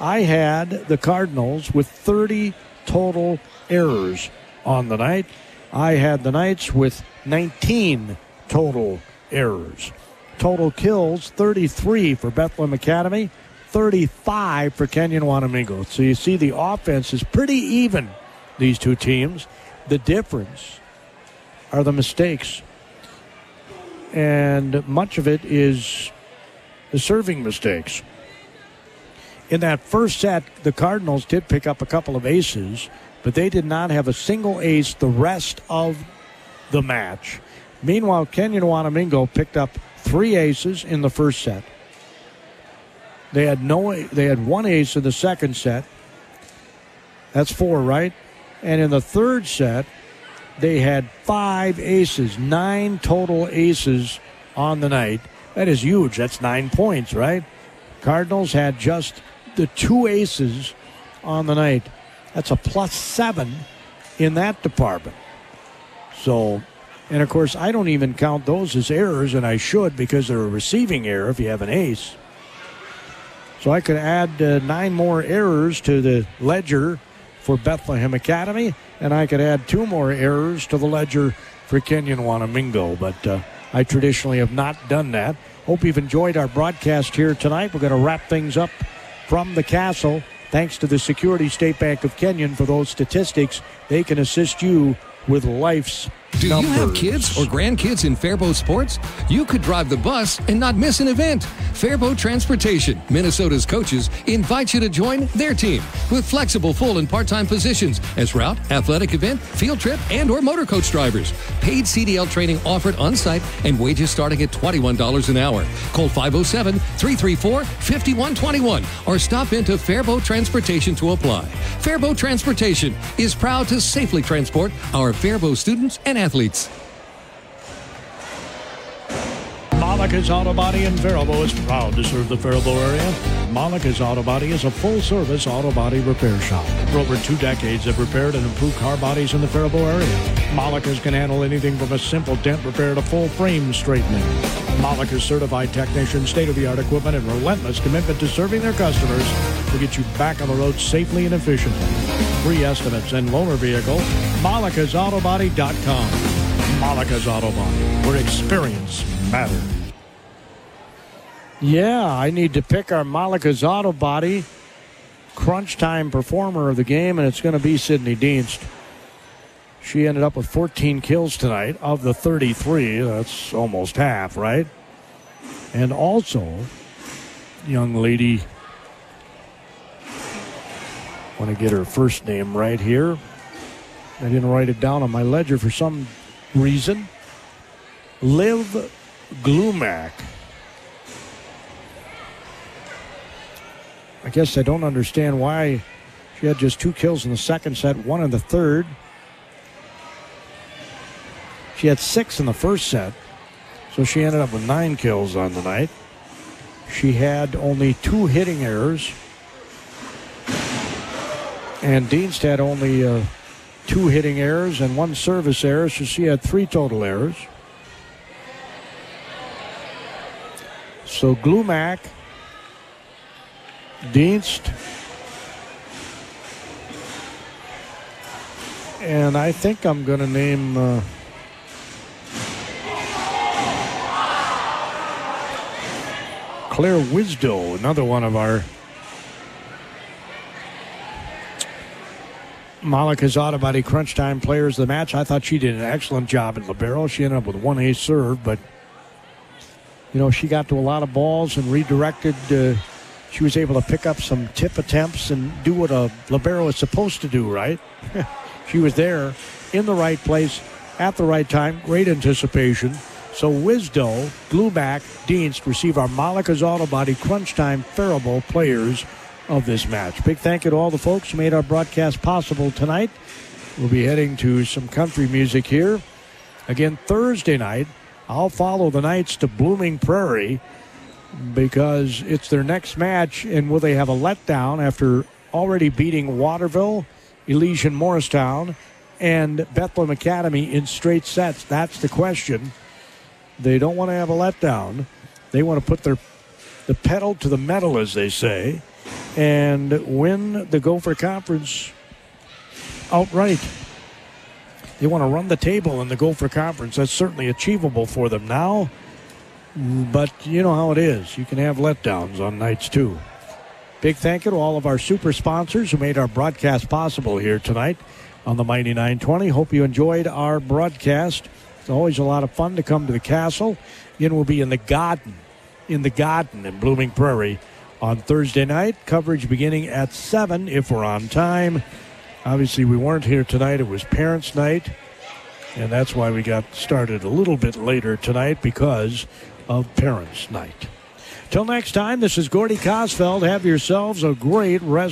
I had the Cardinals with 30 total errors on the night. I had the Knights with 19 total errors. Total kills 33 for Bethlehem Academy, 35 for Kenyon Wanamingo. So you see the offense is pretty even, these two teams. The difference are the mistakes. And much of it is the serving mistakes. In that first set, the Cardinals did pick up a couple of aces, but they did not have a single ace the rest of the match. Meanwhile, Kenyon Wanamingo picked up three aces in the first set. They had no they had one ace in the second set. That's four, right? And in the third set, they had five aces, nine total aces on the night. That is huge. That's nine points, right? Cardinals had just the two aces on the night. That's a plus seven in that department. So, and of course, I don't even count those as errors, and I should because they're a receiving error if you have an ace. So I could add uh, nine more errors to the ledger for Bethlehem Academy, and I could add two more errors to the ledger for Kenyon Wanamingo. But uh, I traditionally have not done that. Hope you've enjoyed our broadcast here tonight. We're going to wrap things up from the castle. Thanks to the Security State Bank of Kenyon for those statistics. They can assist you with life's
Do
numbers.
you have kids or grandkids in Faribault sports? You could drive the bus and not miss an event. Faribault Transportation, Minnesota's coaches, invite you to join their team with flexible full and part-time positions as route, athletic event, field trip, and or motor coach drivers. Paid CDL training offered on-site and wages starting at $21 an hour. Call 507-334-5121 or stop into Faribault Transportation to apply. Faribault Transportation is proud to safely transport our Faribault students and athletes.
Malecha's Auto Body in Faribault is proud to serve the Faribault area. Malecha's Auto Body is a full-service auto body repair shop. For over two decades, they've repaired and improved car bodies in the Faribault area. Malecha's can handle anything from a simple dent repair to full frame straightening. Malecha's certified technicians, state-of-the-art equipment, and relentless commitment to serving their customers will get you back on the road safely and efficiently. Free estimates and loaner vehicle, malechasautobody.com. Malecha's Auto Body, where experience matters.
Yeah, I need to pick our Malecha's Auto Body crunch time performer of the game, and it's going to be Sydney Dienst. She ended up with 14 kills tonight of the 33. That's almost half, right? And also, young lady, want to get her first name right here. I didn't write it down on my ledger for some reason. Liv Glumac. I guess I don't understand why she had just two kills in the second set, one in the third. She had six in the first set, so she ended up with nine kills on the night. She had only two hitting errors, and Dienst had only uh, two hitting errors and one service error, so she had three total errors. So Glumac, Dienst, and I think I'm going to name. Uh, Claire Wisdo, another one of our Malecha's Auto Body Crunch Time players of the match. I thought she did an excellent job at Libero. She ended up with one ace serve, but you know she got to a lot of balls and redirected. Uh, she was able to pick up some tip attempts and do what a libero is supposed to do. Right? (laughs) she was there in the right place at the right time. Great anticipation. So Wisdo, Glumac, Dienst receive our Malecha's Auto Body Crunch Time Faribault players of this match. Big thank you to all the folks who made our broadcast possible tonight. We'll be heading to some country music here. Again, Thursday night, I'll follow the Knights to Blooming Prairie because it's their next match, and will they have a letdown after already beating Waterville, Elysian Morristown, and Bethlehem Academy in straight sets? That's the question. They don't want to have a letdown. They want to put their the pedal to the metal, as they say, and win the Gopher Conference outright. They want to run the table in the Gopher Conference. That's certainly achievable for them now. But you know how it is. You can have letdowns on nights too. Big thank you to all of our super sponsors who made our broadcast possible here tonight on the Mighty 920. Hope you enjoyed our broadcast. It's always a lot of fun to come to the castle. Again, we'll be in the garden, in the garden in Blooming Prairie on Thursday night. Coverage beginning at 7 if we're on time. Obviously, we weren't here tonight. It was Parents' Night. And that's why we got started a little bit later tonight because of Parents' Night. Till next time, this is Gordy Kosfeld. Have yourselves a great rest.